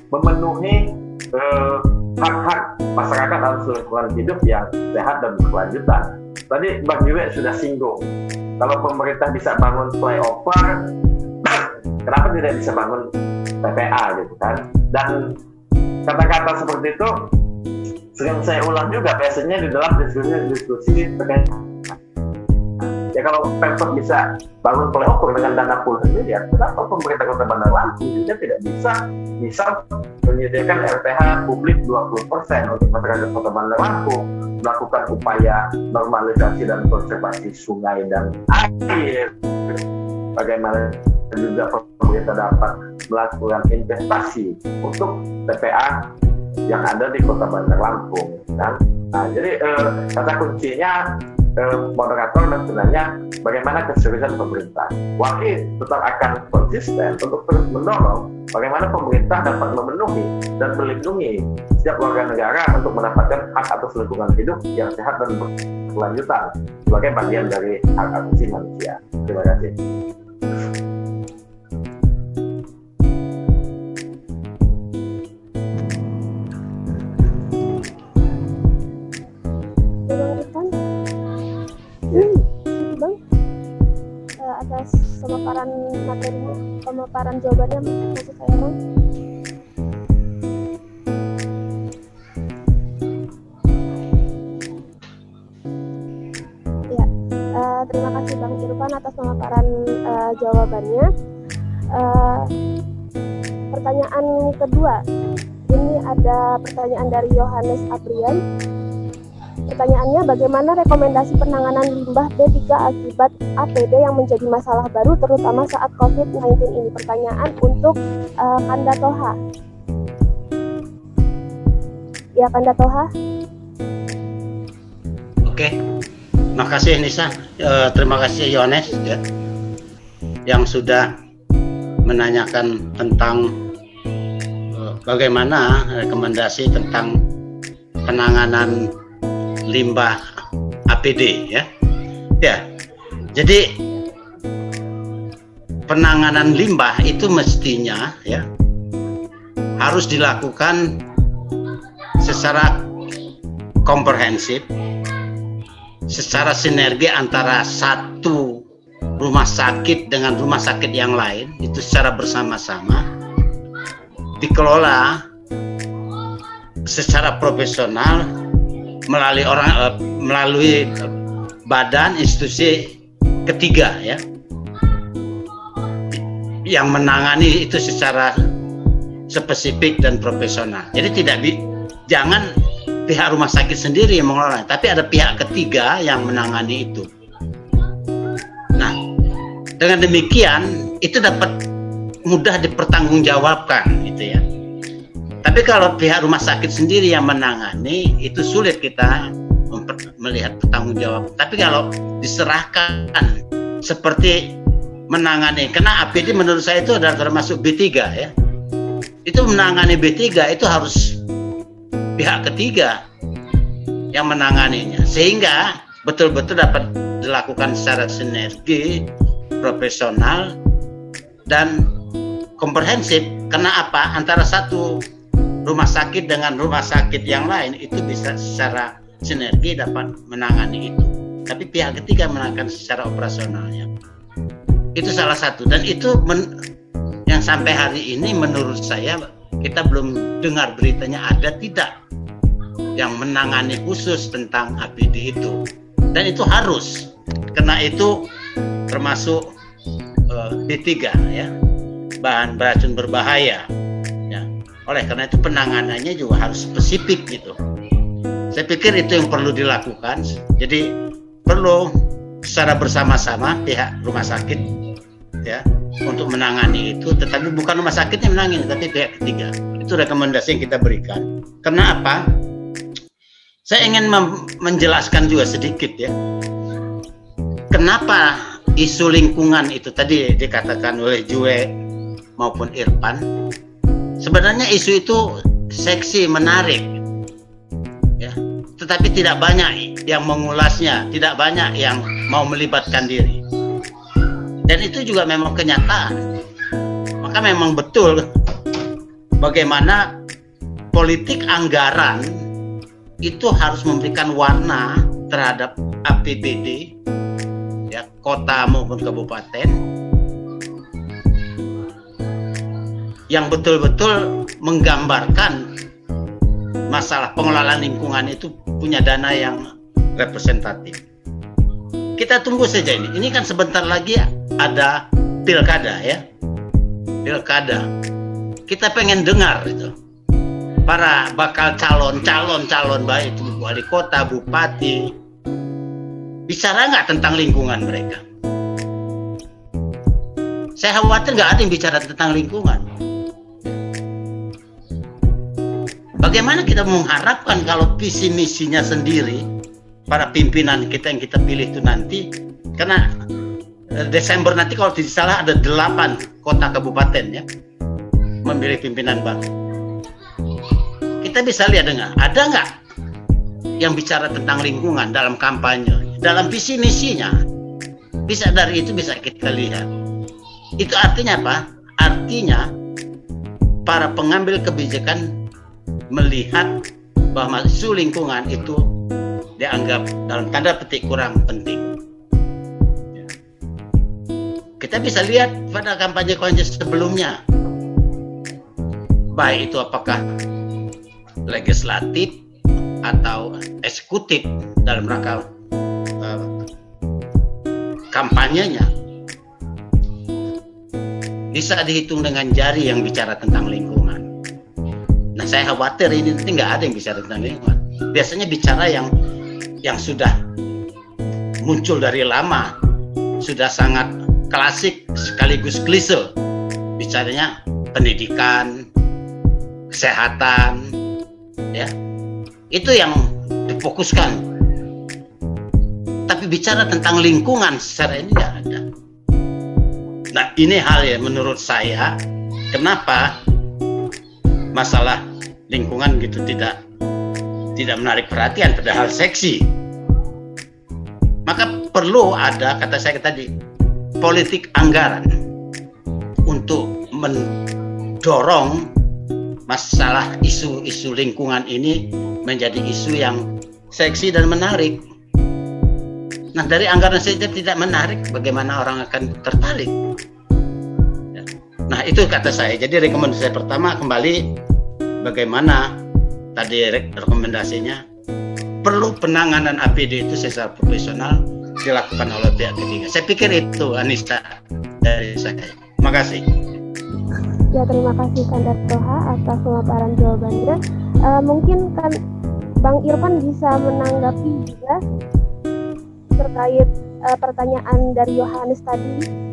memenuhi eh, hak-hak masyarakat dalam lingkungan hidup yang sehat dan berkelanjutan. Tadi Bang Yue sudah singgung, kalau pemerintah bisa bangun flyover, (clears throat) kenapa tidak bisa bangun TPA gitu kan? Dan kata-kata seperti itu sering saya ulang juga biasanya di dalam diskusi-diskusi terkait ya kalau Pemkot bisa bangun flyover dengan dana puluhan miliar, kenapa pemerintah Kota Bandar Lampung juga tidak bisa misal menyediakan RPH publik 20% untuk masyarakat Kota Bandar Lampung, melakukan upaya normalisasi dan konservasi sungai dan air, bagaimana juga pemerintah dapat melakukan investasi untuk TPA yang ada di Kota Bandar Lampung kan. Nah, jadi eh, kata kuncinya eh, moderator dan sebenarnya bagaimana keseriusan pemerintah. Wakil tetap akan konsisten untuk terus mendorong bagaimana pemerintah dapat memenuhi dan melindungi setiap warga negara untuk mendapatkan hak atas lingkungan hidup yang sehat dan berkelanjutan sebagai bagian dari hak asasi manusia. Terima kasih. Pemaparan jawabannya maksud saya bang ya uh, terima kasih bang Irfan atas pemaparan uh, jawabannya. Uh, pertanyaan kedua. Ini ada pertanyaan dari Yohanes Aprian Pertanyaannya, bagaimana rekomendasi penanganan limbah B3 akibat APD yang menjadi masalah baru terutama saat COVID-19 ini? Pertanyaan untuk uh, Kanda Toha. Ya, Kanda Toha. Oke, terima kasih Nisa. Uh, terima kasih Yones ya, yang sudah menanyakan tentang uh, bagaimana rekomendasi tentang penanganan limbah APD ya. Ya. Jadi penanganan limbah itu mestinya ya harus dilakukan secara komprehensif secara sinergi antara satu rumah sakit dengan rumah sakit yang lain itu secara bersama-sama dikelola secara profesional melalui orang uh, melalui badan institusi ketiga ya yang menangani itu secara spesifik dan profesional. Jadi tidak bi jangan pihak rumah sakit sendiri yang mengelola, tapi ada pihak ketiga yang menangani itu. Nah, dengan demikian itu dapat mudah dipertanggungjawabkan gitu ya. Tapi kalau pihak rumah sakit sendiri yang menangani itu sulit kita melihat bertanggung jawab. Tapi kalau diserahkan seperti menangani, karena APD menurut saya itu adalah termasuk B3 ya. Itu menangani B3 itu harus pihak ketiga yang menanganinya. Sehingga betul-betul dapat dilakukan secara sinergi, profesional, dan komprehensif. Karena apa? Antara satu rumah sakit dengan rumah sakit yang lain itu bisa secara sinergi dapat menangani itu. Tapi pihak ketiga menangani secara operasionalnya. Itu salah satu dan itu yang sampai hari ini menurut saya kita belum dengar beritanya ada tidak yang menangani khusus tentang APD itu. Dan itu harus karena itu termasuk uh, B3 ya bahan beracun berbahaya oleh karena itu penanganannya juga harus spesifik gitu. Saya pikir itu yang perlu dilakukan. Jadi perlu secara bersama-sama pihak rumah sakit ya untuk menangani itu. Tetapi bukan rumah sakitnya menangani tapi pihak ketiga. Itu rekomendasi yang kita berikan. Karena apa? Saya ingin menjelaskan juga sedikit ya. Kenapa isu lingkungan itu tadi dikatakan oleh Jue maupun Irfan sebenarnya isu itu seksi, menarik. Ya. Tetapi tidak banyak yang mengulasnya, tidak banyak yang mau melibatkan diri. Dan itu juga memang kenyataan. Maka memang betul bagaimana politik anggaran itu harus memberikan warna terhadap APBD ya kota maupun kabupaten yang betul-betul menggambarkan masalah pengelolaan lingkungan itu punya dana yang representatif. Kita tunggu saja ini. Ini kan sebentar lagi ada pilkada ya. Pilkada. Kita pengen dengar itu. Para bakal calon, calon, calon baik itu wali kota, bupati, bicara nggak tentang lingkungan mereka? Saya khawatir nggak ada yang bicara tentang lingkungan. Bagaimana kita mengharapkan kalau visi misinya sendiri para pimpinan kita yang kita pilih itu nanti karena eh, Desember nanti kalau tidak salah ada delapan kota kabupaten ya memilih pimpinan baru. Kita bisa lihat dengar ada nggak yang bicara tentang lingkungan dalam kampanye, dalam visi misinya. Bisa dari itu bisa kita lihat. Itu artinya apa? Artinya para pengambil kebijakan melihat bahwa isu lingkungan itu dianggap dalam tanda petik kurang penting. Kita bisa lihat pada kampanye-kampanye sebelumnya, baik itu apakah legislatif atau eksekutif dalam rangka uh, kampanyenya bisa dihitung dengan jari yang bicara tentang lingkungan. Nah, saya khawatir ini nanti nggak ada yang bicara tentang lingkungan. Biasanya bicara yang yang sudah muncul dari lama, sudah sangat klasik sekaligus klise. Bicaranya pendidikan, kesehatan, ya. Itu yang difokuskan. Tapi bicara tentang lingkungan secara ini nggak ada. Nah, ini hal yang menurut saya kenapa masalah lingkungan gitu tidak tidak menarik perhatian padahal seksi maka perlu ada kata saya tadi politik anggaran untuk mendorong masalah isu-isu lingkungan ini menjadi isu yang seksi dan menarik. Nah dari anggaran saja tidak menarik, bagaimana orang akan tertarik? Nah itu kata saya. Jadi rekomendasi saya pertama kembali bagaimana tadi rekomendasinya perlu penanganan APD itu secara profesional dilakukan oleh pihak ketiga. Saya pikir itu Anissa dari saya. Terima kasih. Ya terima kasih Kandar Toha atas pemaparan jawabannya. Uh, mungkin kan Bang Irfan bisa menanggapi juga terkait uh, pertanyaan dari Yohanes tadi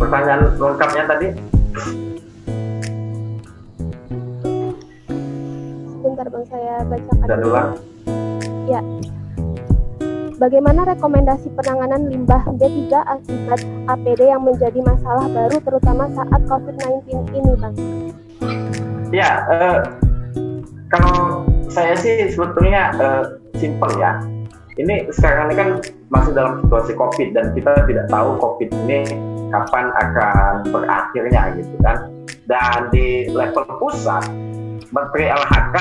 Pertanyaan lengkapnya tadi? Sebentar bang, saya bacakan. Dan ulang. Ya. Bagaimana rekomendasi penanganan limbah B3 akibat APD yang menjadi masalah baru terutama saat COVID-19 ini, Bang? Ya, eh, kalau saya sih sebetulnya eh, simple ya ini sekarang ini kan masih dalam situasi COVID dan kita tidak tahu COVID ini kapan akan berakhirnya gitu kan. Dan di level pusat, Menteri LHK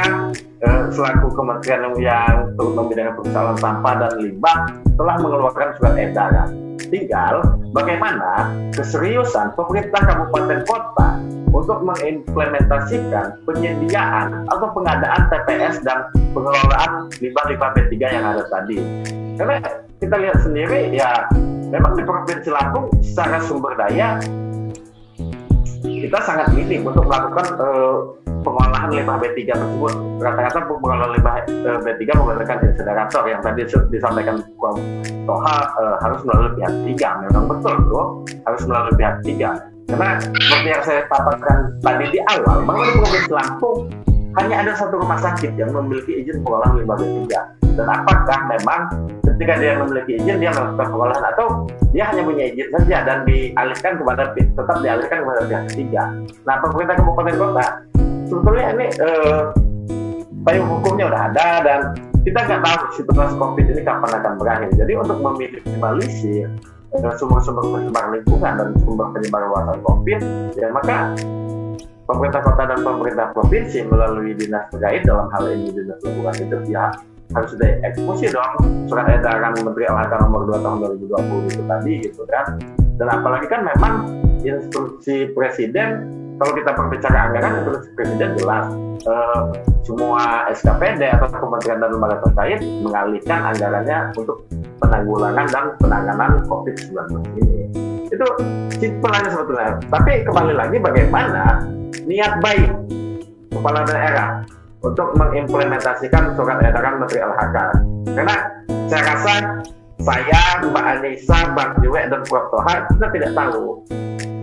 selaku kementerian yang turut membidang persoalan sampah dan limbah telah mengeluarkan surat edaran. Tinggal bagaimana keseriusan pemerintah kabupaten kota untuk mengimplementasikan penyediaan atau pengadaan TPS dan pengelolaan limbah-limbah B3 yang ada tadi. Karena kita lihat sendiri ya memang di Provinsi Lampung secara sumber daya kita sangat minim untuk melakukan uh, pengolahan limbah B3 tersebut. Rata-rata pengolahan limbah uh, B3 menggunakan insinerator yang tadi disampaikan Toha uh, harus melalui pihak tiga. Memang betul tuh harus melalui pihak tiga karena seperti yang saya paparkan tadi di awal, di Provinsi Lampung hanya ada satu rumah sakit yang memiliki izin pengolahan limbah B3 dan apakah memang ketika dia memiliki izin dia melakukan pengolahan atau dia hanya punya izin saja dan dialihkan kepada tetap dialihkan kepada pihak ketiga. Nah pemerintah kabupaten kota sebetulnya ini eh, payung hukumnya udah ada dan kita nggak tahu situasi covid ini kapan akan berakhir. Jadi untuk meminimalisir eh, sumber-sumber penyebaran lingkungan dan sumber penyebaran luasan covid, ya maka pemerintah kota dan pemerintah provinsi melalui dinas terkait dalam hal ini dinas lingkungan hidup ya harus dieksekusi dong surat edaran Menteri LHK nomor 2 tahun 2020 itu tadi gitu kan dan apalagi kan memang instruksi presiden kalau kita berbicara anggaran instruksi presiden jelas eh, semua SKPD atau kementerian dan lembaga terkait mengalihkan anggarannya untuk penanggulangan dan penanganan COVID-19 ini itu simpel aja sebetulnya tapi kembali lagi bagaimana niat baik kepala daerah untuk mengimplementasikan surat edaran Menteri LHK. Karena saya rasa saya, Mbak Anissa, Bang Juwe, dan Prof. Toha kita tidak tahu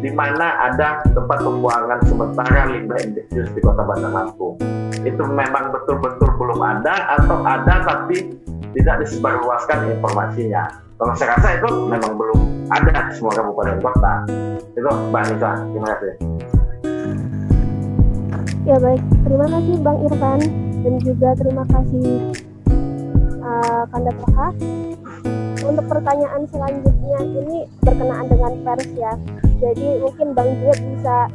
di mana ada tempat pembuangan sementara limbah infeksius di Kota Bandar Lampung. Itu memang betul-betul belum ada atau ada tapi tidak disebarluaskan informasinya. Kalau saya rasa itu memang belum ada di semua kabupaten kota. Itu Mbak Anissa, terima kasih. Ya baik, terima kasih Bang Irfan dan juga terima kasih uh, Kanda Toha. Untuk pertanyaan selanjutnya ini berkenaan dengan pers ya. Jadi mungkin Bang Juet bisa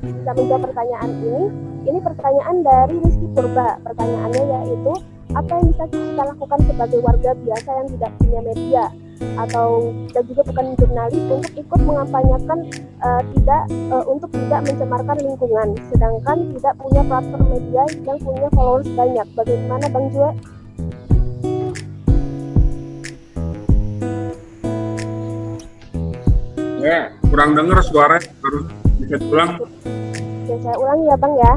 bisa menjawab pertanyaan ini. Ini pertanyaan dari Rizky Purba. Pertanyaannya yaitu apa yang bisa kita lakukan sebagai warga biasa yang tidak punya media atau dan juga bukan jurnalis untuk ikut mengampanyakan uh, tidak uh, untuk tidak mencemarkan lingkungan sedangkan tidak punya platform media yang punya followers banyak bagaimana Bang Jue? Ya, kurang dengar suara harus bisa ulang. Oke, saya ulangi ya Bang ya.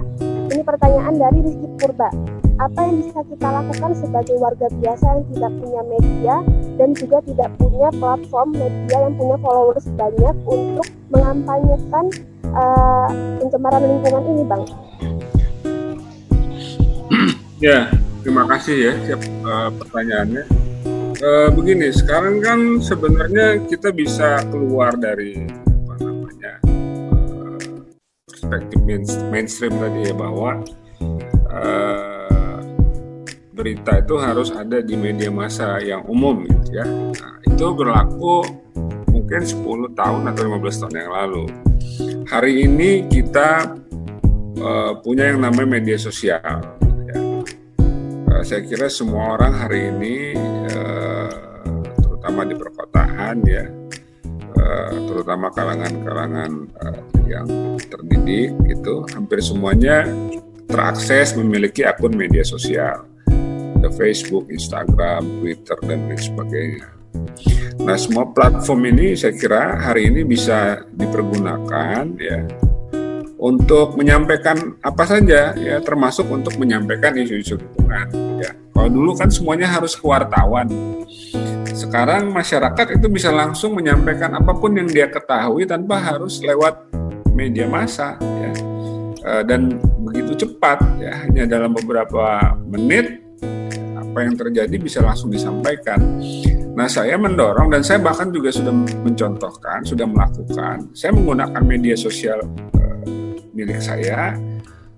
Ini pertanyaan dari Rizky Purba apa yang bisa kita lakukan sebagai warga biasa yang tidak punya media dan juga tidak punya platform media yang punya followers banyak untuk mengampanyekan uh, pencemaran lingkungan ini, Bang? Ya, terima kasih ya siap uh, pertanyaannya. Uh, begini, sekarang kan sebenarnya kita bisa keluar dari apa namanya uh, perspektif mainstream tadi ya bahwa uh, berita itu harus ada di media massa yang umum gitu ya. Nah, itu berlaku mungkin 10 tahun atau 15 tahun yang lalu. Hari ini kita uh, punya yang namanya media sosial. Ya. Uh, saya kira semua orang hari ini, uh, terutama di perkotaan ya, uh, terutama kalangan-kalangan uh, yang terdidik itu, hampir semuanya terakses memiliki akun media sosial ada Facebook, Instagram, Twitter, dan lain sebagainya. Nah, semua platform ini saya kira hari ini bisa dipergunakan ya untuk menyampaikan apa saja ya termasuk untuk menyampaikan isu-isu lingkungan ya. Kalau dulu kan semuanya harus ke wartawan. Sekarang masyarakat itu bisa langsung menyampaikan apa pun yang dia ketahui tanpa harus lewat media massa ya. Eh, dan begitu cepat ya hanya dalam beberapa menit apa yang terjadi bisa langsung disampaikan. Nah, saya mendorong dan saya bahkan juga sudah mencontohkan, sudah melakukan. Saya menggunakan media sosial uh, milik saya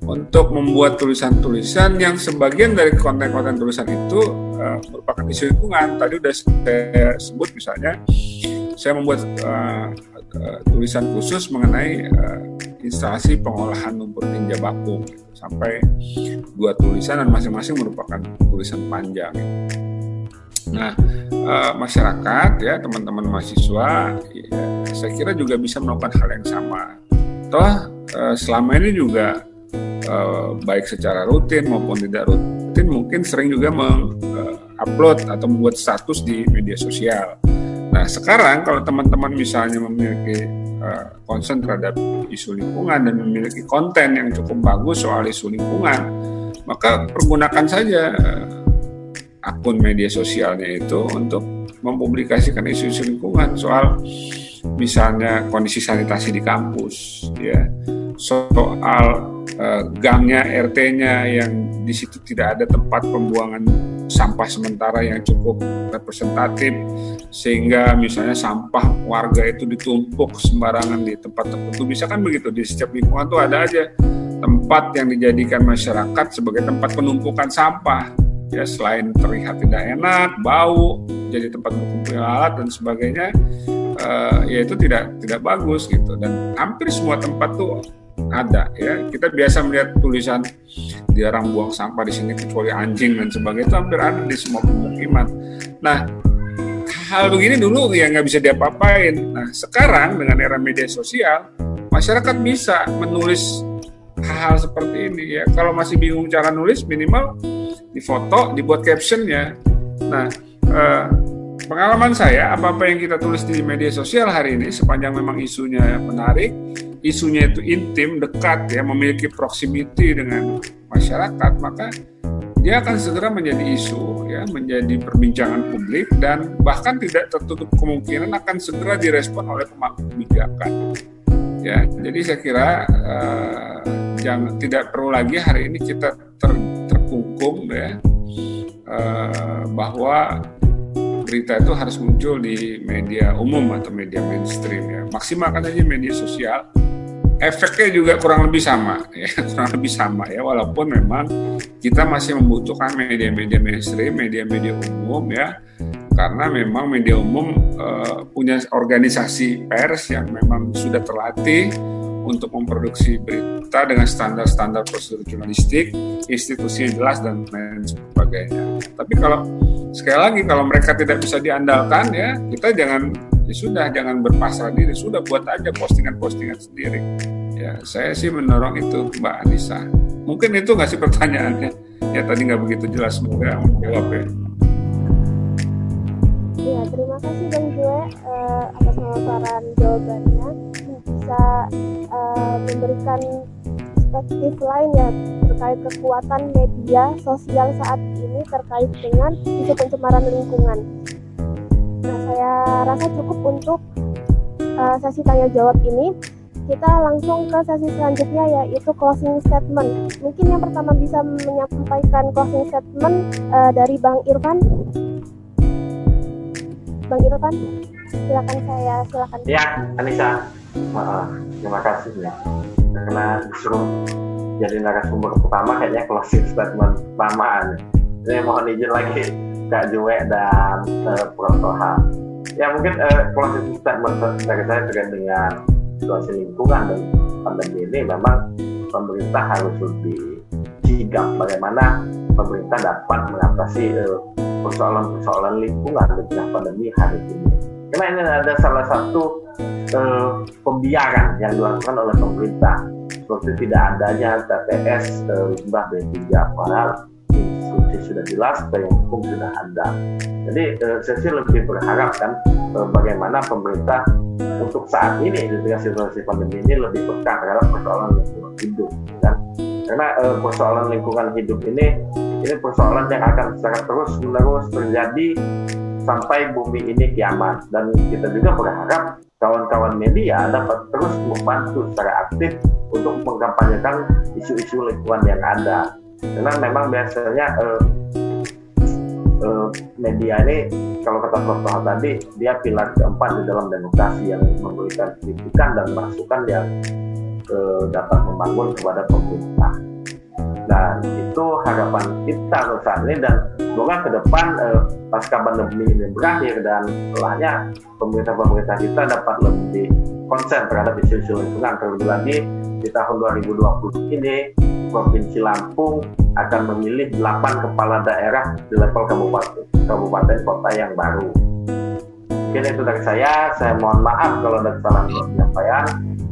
untuk membuat tulisan-tulisan yang sebagian dari konten-konten tulisan itu uh, merupakan isu lingkungan. Tadi sudah saya sebut misalnya, saya membuat uh, uh, tulisan khusus mengenai uh, instalasi pengolahan lumpur tinja bakung gitu, sampai dua tulisan dan masing-masing merupakan tulisan panjang. Nah, e, masyarakat ya teman-teman mahasiswa, ya, saya kira juga bisa melakukan hal yang sama. Toh e, selama ini juga e, baik secara rutin maupun tidak rutin mungkin sering juga mengupload atau membuat status di media sosial. Nah, sekarang kalau teman-teman misalnya memiliki Eh, concern terhadap isu lingkungan dan memiliki konten yang cukup bagus soal isu lingkungan, maka pergunakan saja eh, akun media sosialnya itu untuk mempublikasikan isu-isu lingkungan soal misalnya kondisi sanitasi di kampus, ya, soal uh, gangnya RT-nya yang di situ tidak ada tempat pembuangan sampah sementara yang cukup representatif sehingga misalnya sampah warga itu ditumpuk sembarangan di tempat tertentu. Bisa kan begitu? Di setiap lingkungan tuh ada aja tempat yang dijadikan masyarakat sebagai tempat penumpukan sampah. Ya selain terlihat tidak enak bau jadi tempat berkumpul alat dan sebagainya uh, ya itu tidak tidak bagus gitu. Dan hampir semua tempat tuh ada ya kita biasa melihat tulisan dilarang buang sampah di sini kecuali anjing dan sebagainya itu hampir ada di semua pemukiman nah hal begini dulu ya nggak bisa diapa-apain nah sekarang dengan era media sosial masyarakat bisa menulis hal-hal seperti ini ya. Kalau masih bingung cara nulis, minimal difoto, dibuat captionnya. Nah, eh, pengalaman saya, apa-apa yang kita tulis di media sosial hari ini, sepanjang memang isunya menarik, isunya itu intim, dekat, ya, memiliki proximity dengan masyarakat, maka dia akan segera menjadi isu, ya, menjadi perbincangan publik dan bahkan tidak tertutup kemungkinan akan segera direspon oleh pemangku kebijakan. Ya, jadi saya kira uh, jangan tidak perlu lagi hari ini kita ter, terkungkung ya uh, bahwa berita itu harus muncul di media umum atau media mainstream ya. Maksimalkan aja media sosial. Efeknya juga kurang lebih sama (laughs) ya, kurang lebih sama ya walaupun memang kita masih membutuhkan media-media mainstream, media-media umum ya karena memang media umum uh, punya organisasi pers yang memang sudah terlatih untuk memproduksi berita dengan standar-standar prosedur jurnalistik, institusi jelas dan lain sebagainya. Tapi kalau sekali lagi kalau mereka tidak bisa diandalkan ya kita jangan ya sudah jangan berpasrah diri sudah buat aja postingan-postingan sendiri. Ya saya sih mendorong itu Mbak Anissa. Mungkin itu nggak sih pertanyaannya? Ya tadi nggak begitu jelas semoga menjawab ya. Ya, terima kasih Bang Jue uh, atas pemaparan jawabannya. Bisa uh, memberikan perspektif lain ya terkait kekuatan media sosial saat ini terkait dengan isu pencemaran lingkungan. Nah, saya rasa cukup untuk uh, sesi tanya jawab ini. Kita langsung ke sesi selanjutnya yaitu closing statement. Mungkin yang pertama bisa menyampaikan closing statement uh, dari Bang Irfan. Bang Irfan, silakan saya silakan. Ya, Anissa. Uh, terima kasih ya. Karena disuruh jadi narasumber pertama kayaknya closing statement lamaan. Ini mohon izin lagi Kak Jue dan uh, Prof. Ya mungkin uh, closing statement dari saya terkait dengan situasi lingkungan dan pandemi ini memang pemerintah harus lebih sigap bagaimana pemerintah dapat mengatasi uh, persoalan-persoalan lingkungan di tengah pandemi hari ini. Karena ini ada salah satu eh, pembiaran yang dilakukan oleh pemerintah seperti tidak adanya TPS eh, limbah B3 padahal instruksi sudah jelas dan hukum sudah ada. Jadi eh, saya sih lebih berharap kan eh, bagaimana pemerintah untuk saat ini tengah situasi pandemi ini lebih peka terhadap persoalan lingkungan hidup kan karena eh, persoalan lingkungan hidup ini ini persoalan yang akan secara terus menerus terjadi sampai bumi ini kiamat. Dan kita juga berharap kawan-kawan media dapat terus membantu secara aktif untuk mengkampanyekan isu-isu lingkungan yang ada. Karena memang biasanya eh, eh, media ini kalau kata Prof. tadi dia pilar keempat di dalam demokrasi yang memberikan kritikan dan masukan yang eh, dapat membangun kepada pemerintah dan itu harapan kita saat ini dan semoga ke depan eh, pasca pandemi ini berakhir dan setelahnya pemerintah-pemerintah kita dapat lebih konsen terhadap isu-isu lingkungan terlebih lagi di tahun 2020 ini Provinsi Lampung akan memilih 8 kepala daerah di level kabupaten kabupaten kota yang baru. Mungkin itu dari saya. Saya mohon maaf kalau ada kesalahan penyampaian.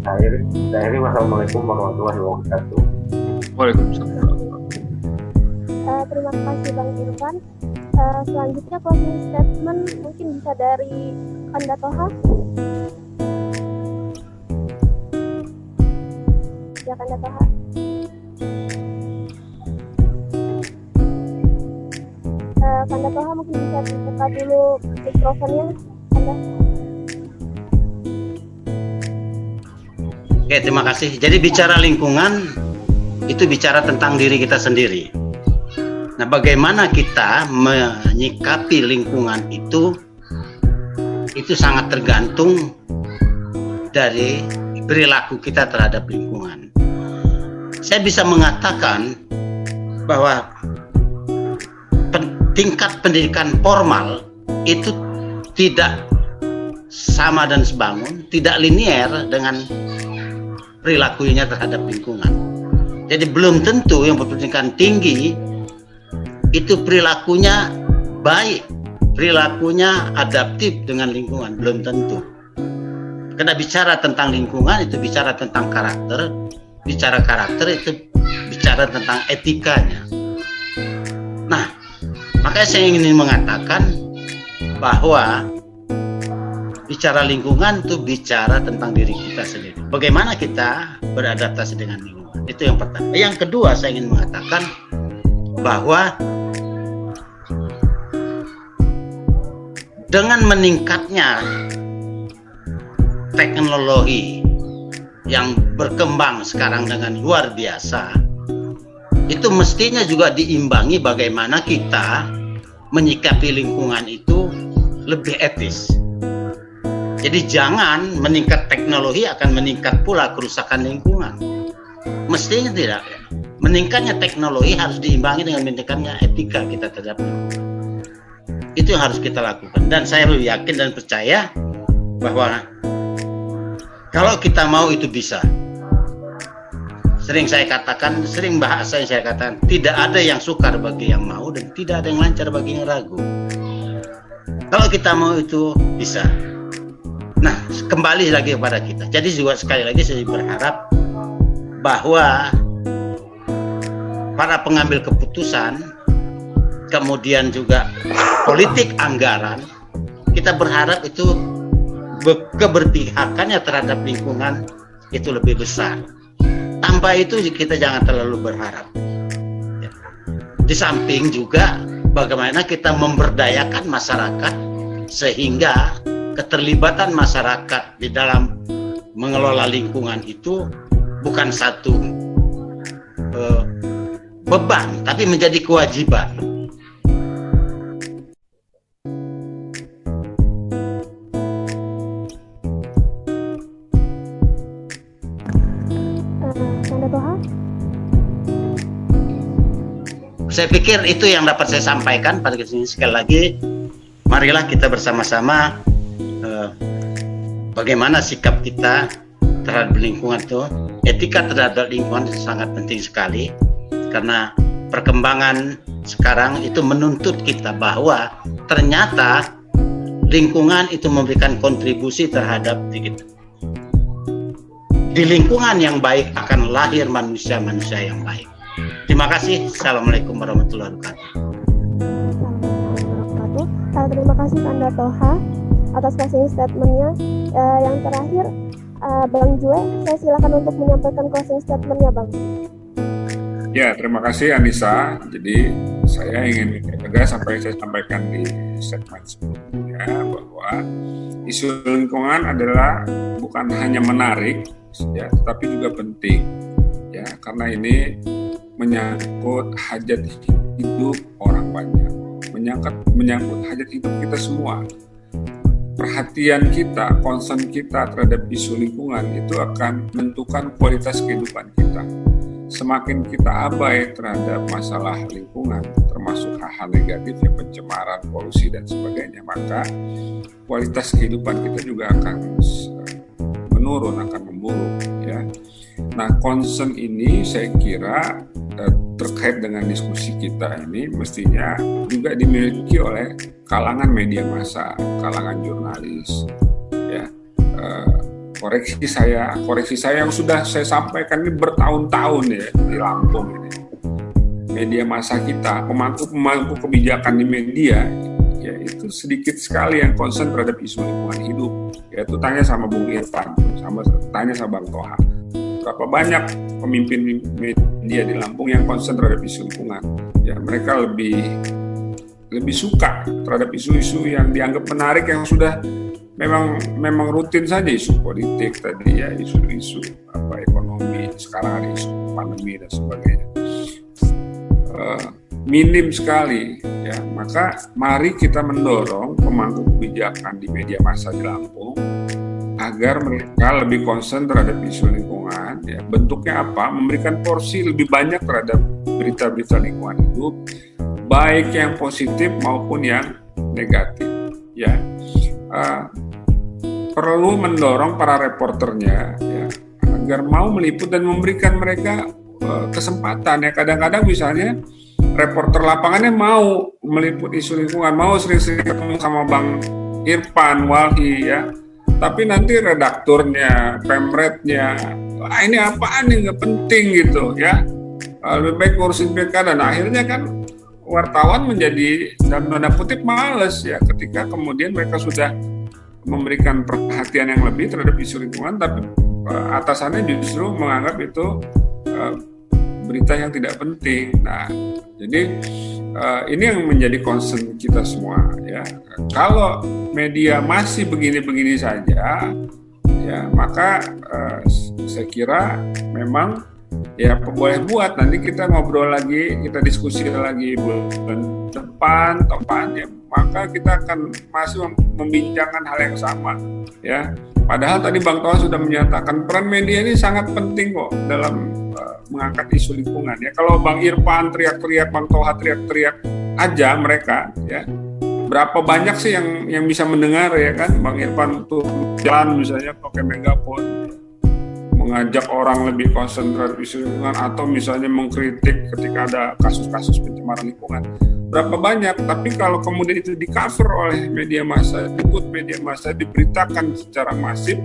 Saya akhiri. Wassalamualaikum warahmatullahi wabarakatuh. Waalaikumsalam. Uh, terima kasih Bang Irfan. Uh, selanjutnya closing statement mungkin bisa dari Anda Toha. Ya Anda Toha. Uh, Kanda Toha mungkin bisa dibuka dulu mikrofonnya Anda. Oke, terima kasih. Jadi bicara lingkungan, itu bicara tentang diri kita sendiri. Nah, bagaimana kita menyikapi lingkungan itu itu sangat tergantung dari perilaku kita terhadap lingkungan. Saya bisa mengatakan bahwa tingkat pendidikan formal itu tidak sama dan sebangun, tidak linier dengan perilakunya terhadap lingkungan. Jadi belum tentu yang berpendidikan tinggi itu perilakunya baik, perilakunya adaptif dengan lingkungan, belum tentu. Karena bicara tentang lingkungan itu bicara tentang karakter, bicara karakter itu bicara tentang etikanya. Nah, makanya saya ingin mengatakan bahwa bicara lingkungan itu bicara tentang diri kita sendiri. Bagaimana kita beradaptasi dengan lingkungan. Itu yang pertama. Yang kedua saya ingin mengatakan bahwa dengan meningkatnya teknologi yang berkembang sekarang dengan luar biasa itu mestinya juga diimbangi bagaimana kita menyikapi lingkungan itu lebih etis jadi jangan meningkat teknologi akan meningkat pula kerusakan lingkungan. Mestinya tidak. Meningkatnya teknologi harus diimbangi dengan meningkatnya etika kita terhadap. Itu yang harus kita lakukan. Dan saya yakin dan percaya bahwa kalau kita mau itu bisa. Sering saya katakan, sering bahasa yang saya katakan, tidak ada yang sukar bagi yang mau dan tidak ada yang lancar bagi yang ragu. Kalau kita mau itu bisa. Nah, kembali lagi kepada kita. Jadi juga sekali lagi saya berharap bahwa para pengambil keputusan, kemudian juga politik anggaran, kita berharap itu keberpihakannya terhadap lingkungan itu lebih besar. Tanpa itu kita jangan terlalu berharap. Di samping juga bagaimana kita memberdayakan masyarakat sehingga keterlibatan masyarakat di dalam mengelola lingkungan itu bukan satu uh, beban, tapi menjadi kewajiban. Saya pikir itu yang dapat saya sampaikan pada ke sini sekali lagi. Marilah kita bersama-sama Eh, bagaimana sikap kita terhadap lingkungan itu etika terhadap lingkungan itu sangat penting sekali karena perkembangan sekarang itu menuntut kita bahwa ternyata lingkungan itu memberikan kontribusi terhadap kita. Di lingkungan yang baik akan lahir manusia-manusia yang baik. Terima kasih. Assalamualaikum warahmatullahi wabarakatuh. Terima kasih Anda Toha atas closing statementnya. Uh, yang terakhir, uh, Bang Jue, saya silakan untuk menyampaikan closing statementnya, Bang. Ya, terima kasih Anissa. Jadi saya ingin tegas sampai saya sampaikan di segmen sebelumnya bahwa isu lingkungan adalah bukan hanya menarik, ya, tetapi juga penting, ya, karena ini menyangkut hajat hidup orang banyak, menyangkut menyangkut hajat hidup kita semua perhatian kita, concern kita terhadap isu lingkungan itu akan menentukan kualitas kehidupan kita. Semakin kita abai terhadap masalah lingkungan, termasuk hal-hal negatif yang pencemaran, polusi dan sebagainya, maka kualitas kehidupan kita juga akan menurun, akan memburuk. Ya. Nah, concern ini saya kira eh, terkait dengan diskusi kita ini mestinya juga dimiliki oleh kalangan media massa, kalangan jurnalis, ya. Uh, koreksi saya, koreksi saya yang sudah saya sampaikan ini bertahun-tahun ya di Lampung ini. Media massa kita, pemangku-pemangku kebijakan di media, ya itu sedikit sekali yang konsen terhadap isu lingkungan hidup. Yaitu tanya sama Bung Irfan, sama tanya sama Bang Toha berapa banyak pemimpin media di Lampung yang konsen terhadap isu lingkungan. Ya, mereka lebih lebih suka terhadap isu-isu yang dianggap menarik yang sudah memang memang rutin saja isu politik tadi ya isu-isu apa ekonomi sekarang ada isu pandemi dan sebagainya uh, minim sekali ya maka mari kita mendorong pemangku kebijakan di media massa di Lampung agar mereka lebih konsen terhadap isu lingkungan. Ya. Bentuknya apa? Memberikan porsi lebih banyak terhadap berita-berita lingkungan hidup baik yang positif maupun yang negatif. Ya. Uh, perlu mendorong para reporternya ya agar mau meliput dan memberikan mereka uh, kesempatan. Ya kadang-kadang misalnya reporter lapangannya mau meliput isu lingkungan, mau sering-sering ketemu sama Bang Irfan Walhi ya. Tapi nanti redakturnya, pemretnya, ah ini apaan nih nggak penting gitu ya. Lebih baik ngurusin pilkada. Dan akhirnya kan wartawan menjadi dalam tanda kutip males ya ketika kemudian mereka sudah memberikan perhatian yang lebih terhadap isu lingkungan, tapi uh, atasannya justru menganggap itu uh, berita yang tidak penting. Nah, jadi uh, ini yang menjadi concern kita semua ya. Kalau media masih begini-begini saja, ya maka uh, saya kira memang ya boleh buat. Nanti kita ngobrol lagi, kita diskusi lagi bulan depan, depannya maka kita akan masih membincangkan hal yang sama ya padahal tadi Bang Toha sudah menyatakan peran media ini sangat penting kok dalam mengangkat isu lingkungan ya. Kalau Bang Irfan teriak-teriak, Bang Toha teriak-teriak aja mereka ya. Berapa banyak sih yang yang bisa mendengar ya kan Bang Irfan tuh jalan misalnya pakai megafon mengajak orang lebih konsentrasi isu lingkungan atau misalnya mengkritik ketika ada kasus-kasus pencemaran lingkungan berapa banyak tapi kalau kemudian itu di cover oleh media massa ikut media massa diberitakan secara masif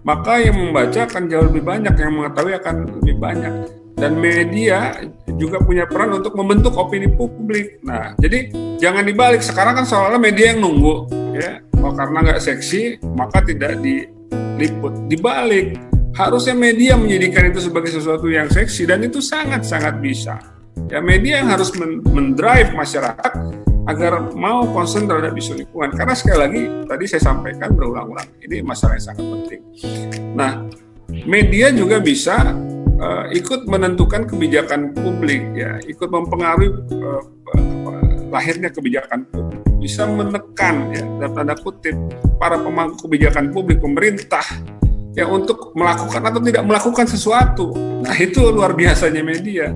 maka yang membaca akan jauh lebih banyak, yang mengetahui akan lebih banyak. Dan media juga punya peran untuk membentuk opini publik. Nah, jadi jangan dibalik. Sekarang kan seolah-olah media yang nunggu, ya. Oh, karena nggak seksi, maka tidak diliput. Dibalik, harusnya media menjadikan itu sebagai sesuatu yang seksi dan itu sangat-sangat bisa. Ya, media yang harus mendrive masyarakat agar mau konsen terhadap isu lingkungan. Karena sekali lagi tadi saya sampaikan berulang-ulang ini masalah yang sangat penting. Nah, media juga bisa uh, ikut menentukan kebijakan publik ya, ikut mempengaruhi uh, lahirnya kebijakan publik, bisa menekan ya dalam tanda kutip para pemangku kebijakan publik pemerintah ya untuk melakukan atau tidak melakukan sesuatu. Nah, itu luar biasanya media.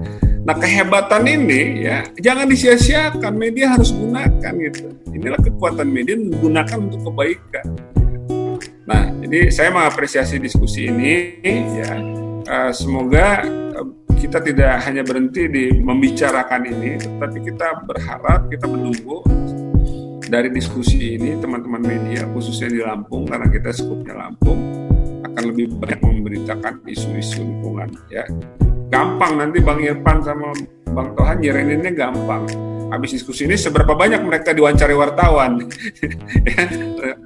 Nah kehebatan ini ya jangan disia-siakan, media harus gunakan gitu. Inilah kekuatan media menggunakan untuk kebaikan. Nah jadi saya mengapresiasi diskusi ini ya. Uh, semoga uh, kita tidak hanya berhenti di membicarakan ini, tetapi kita berharap kita menunggu dari diskusi ini teman-teman media khususnya di Lampung karena kita skupnya Lampung akan lebih banyak memberitakan isu-isu lingkungan ya gampang nanti Bang Irfan sama Bang Tohan nyereninnya gampang. Habis diskusi ini seberapa banyak mereka diwawancari wartawan, (laughs) ya,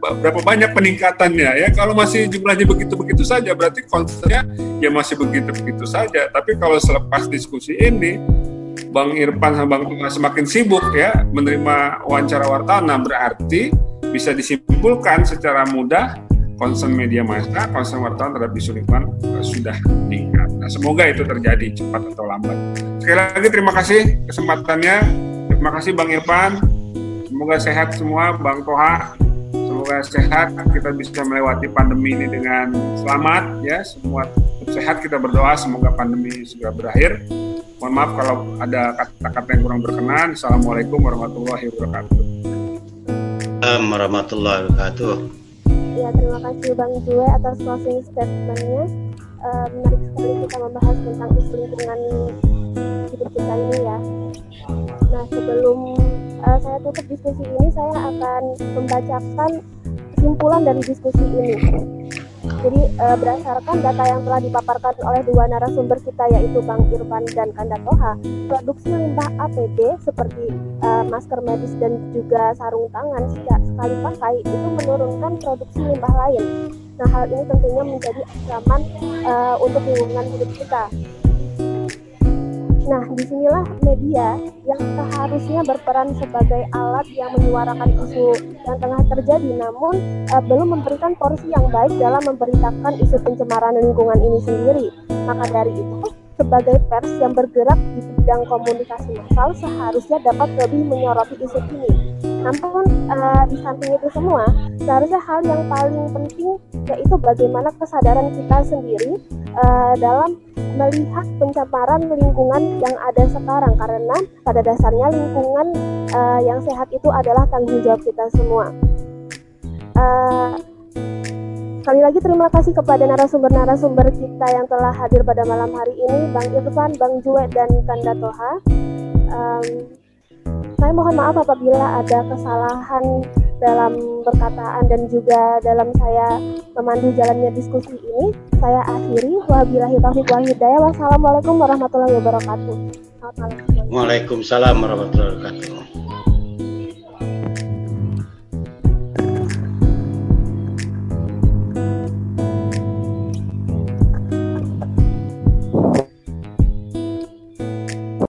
berapa banyak peningkatannya ya. Kalau masih jumlahnya begitu-begitu saja, berarti konsepnya ya masih begitu-begitu saja. Tapi kalau selepas diskusi ini, Bang Irfan sama Bang Toha semakin sibuk ya menerima wawancara wartawan, nah berarti bisa disimpulkan secara mudah concern media massa, concern wartawan terhadap isu lingkungan uh, sudah meningkat. Nah, semoga itu terjadi cepat atau lambat. Sekali lagi terima kasih kesempatannya. Terima kasih Bang Irfan. Semoga sehat semua, Bang Toha. Semoga sehat kita bisa melewati pandemi ini dengan selamat ya. Semua sehat kita berdoa semoga pandemi segera berakhir. Mohon maaf kalau ada kata-kata yang kurang berkenan. Assalamualaikum warahmatullahi wabarakatuh. Assalamualaikum warahmatullahi wabarakatuh. Ya, terima kasih Bang Jue atas closing statementnya. Uh, menarik sekali kita membahas tentang isu lingkungan hidup kita ini ya. Nah, sebelum uh, saya tutup diskusi ini, saya akan membacakan kesimpulan dari diskusi ini. Jadi uh, berdasarkan data yang telah dipaparkan oleh dua narasumber kita yaitu Bang Irfan dan Kanda Toha, produksi limbah APD seperti uh, masker medis dan juga sarung tangan sekali pakai itu menurunkan produksi limbah lain. Nah hal ini tentunya menjadi ancaman uh, untuk lingkungan hidup kita. Nah, di sinilah media yang seharusnya berperan sebagai alat yang menyuarakan isu yang tengah terjadi, namun uh, belum memberikan porsi yang baik dalam memberitakan isu pencemaran lingkungan ini sendiri. Maka dari itu, sebagai pers yang bergerak di bidang komunikasi massal seharusnya dapat lebih menyoroti isu ini. Namun uh, di samping itu semua, seharusnya hal yang paling penting yaitu bagaimana kesadaran kita sendiri uh, dalam melihat pencemaran lingkungan yang ada sekarang karena pada dasarnya lingkungan uh, yang sehat itu adalah tanggung jawab kita semua. Uh, sekali lagi terima kasih kepada narasumber-narasumber kita yang telah hadir pada malam hari ini, Bang Irfan, Bang Jue, dan Kanda Toha. Um, saya mohon maaf apabila ada kesalahan dalam perkataan dan juga dalam saya memandu jalannya diskusi ini. Saya akhiri. Wabillahi taufiq wal hidayah. Wassalamualaikum warahmatullahi wabarakatuh. Waalaikumsalam warahmatullahi wabarakatuh.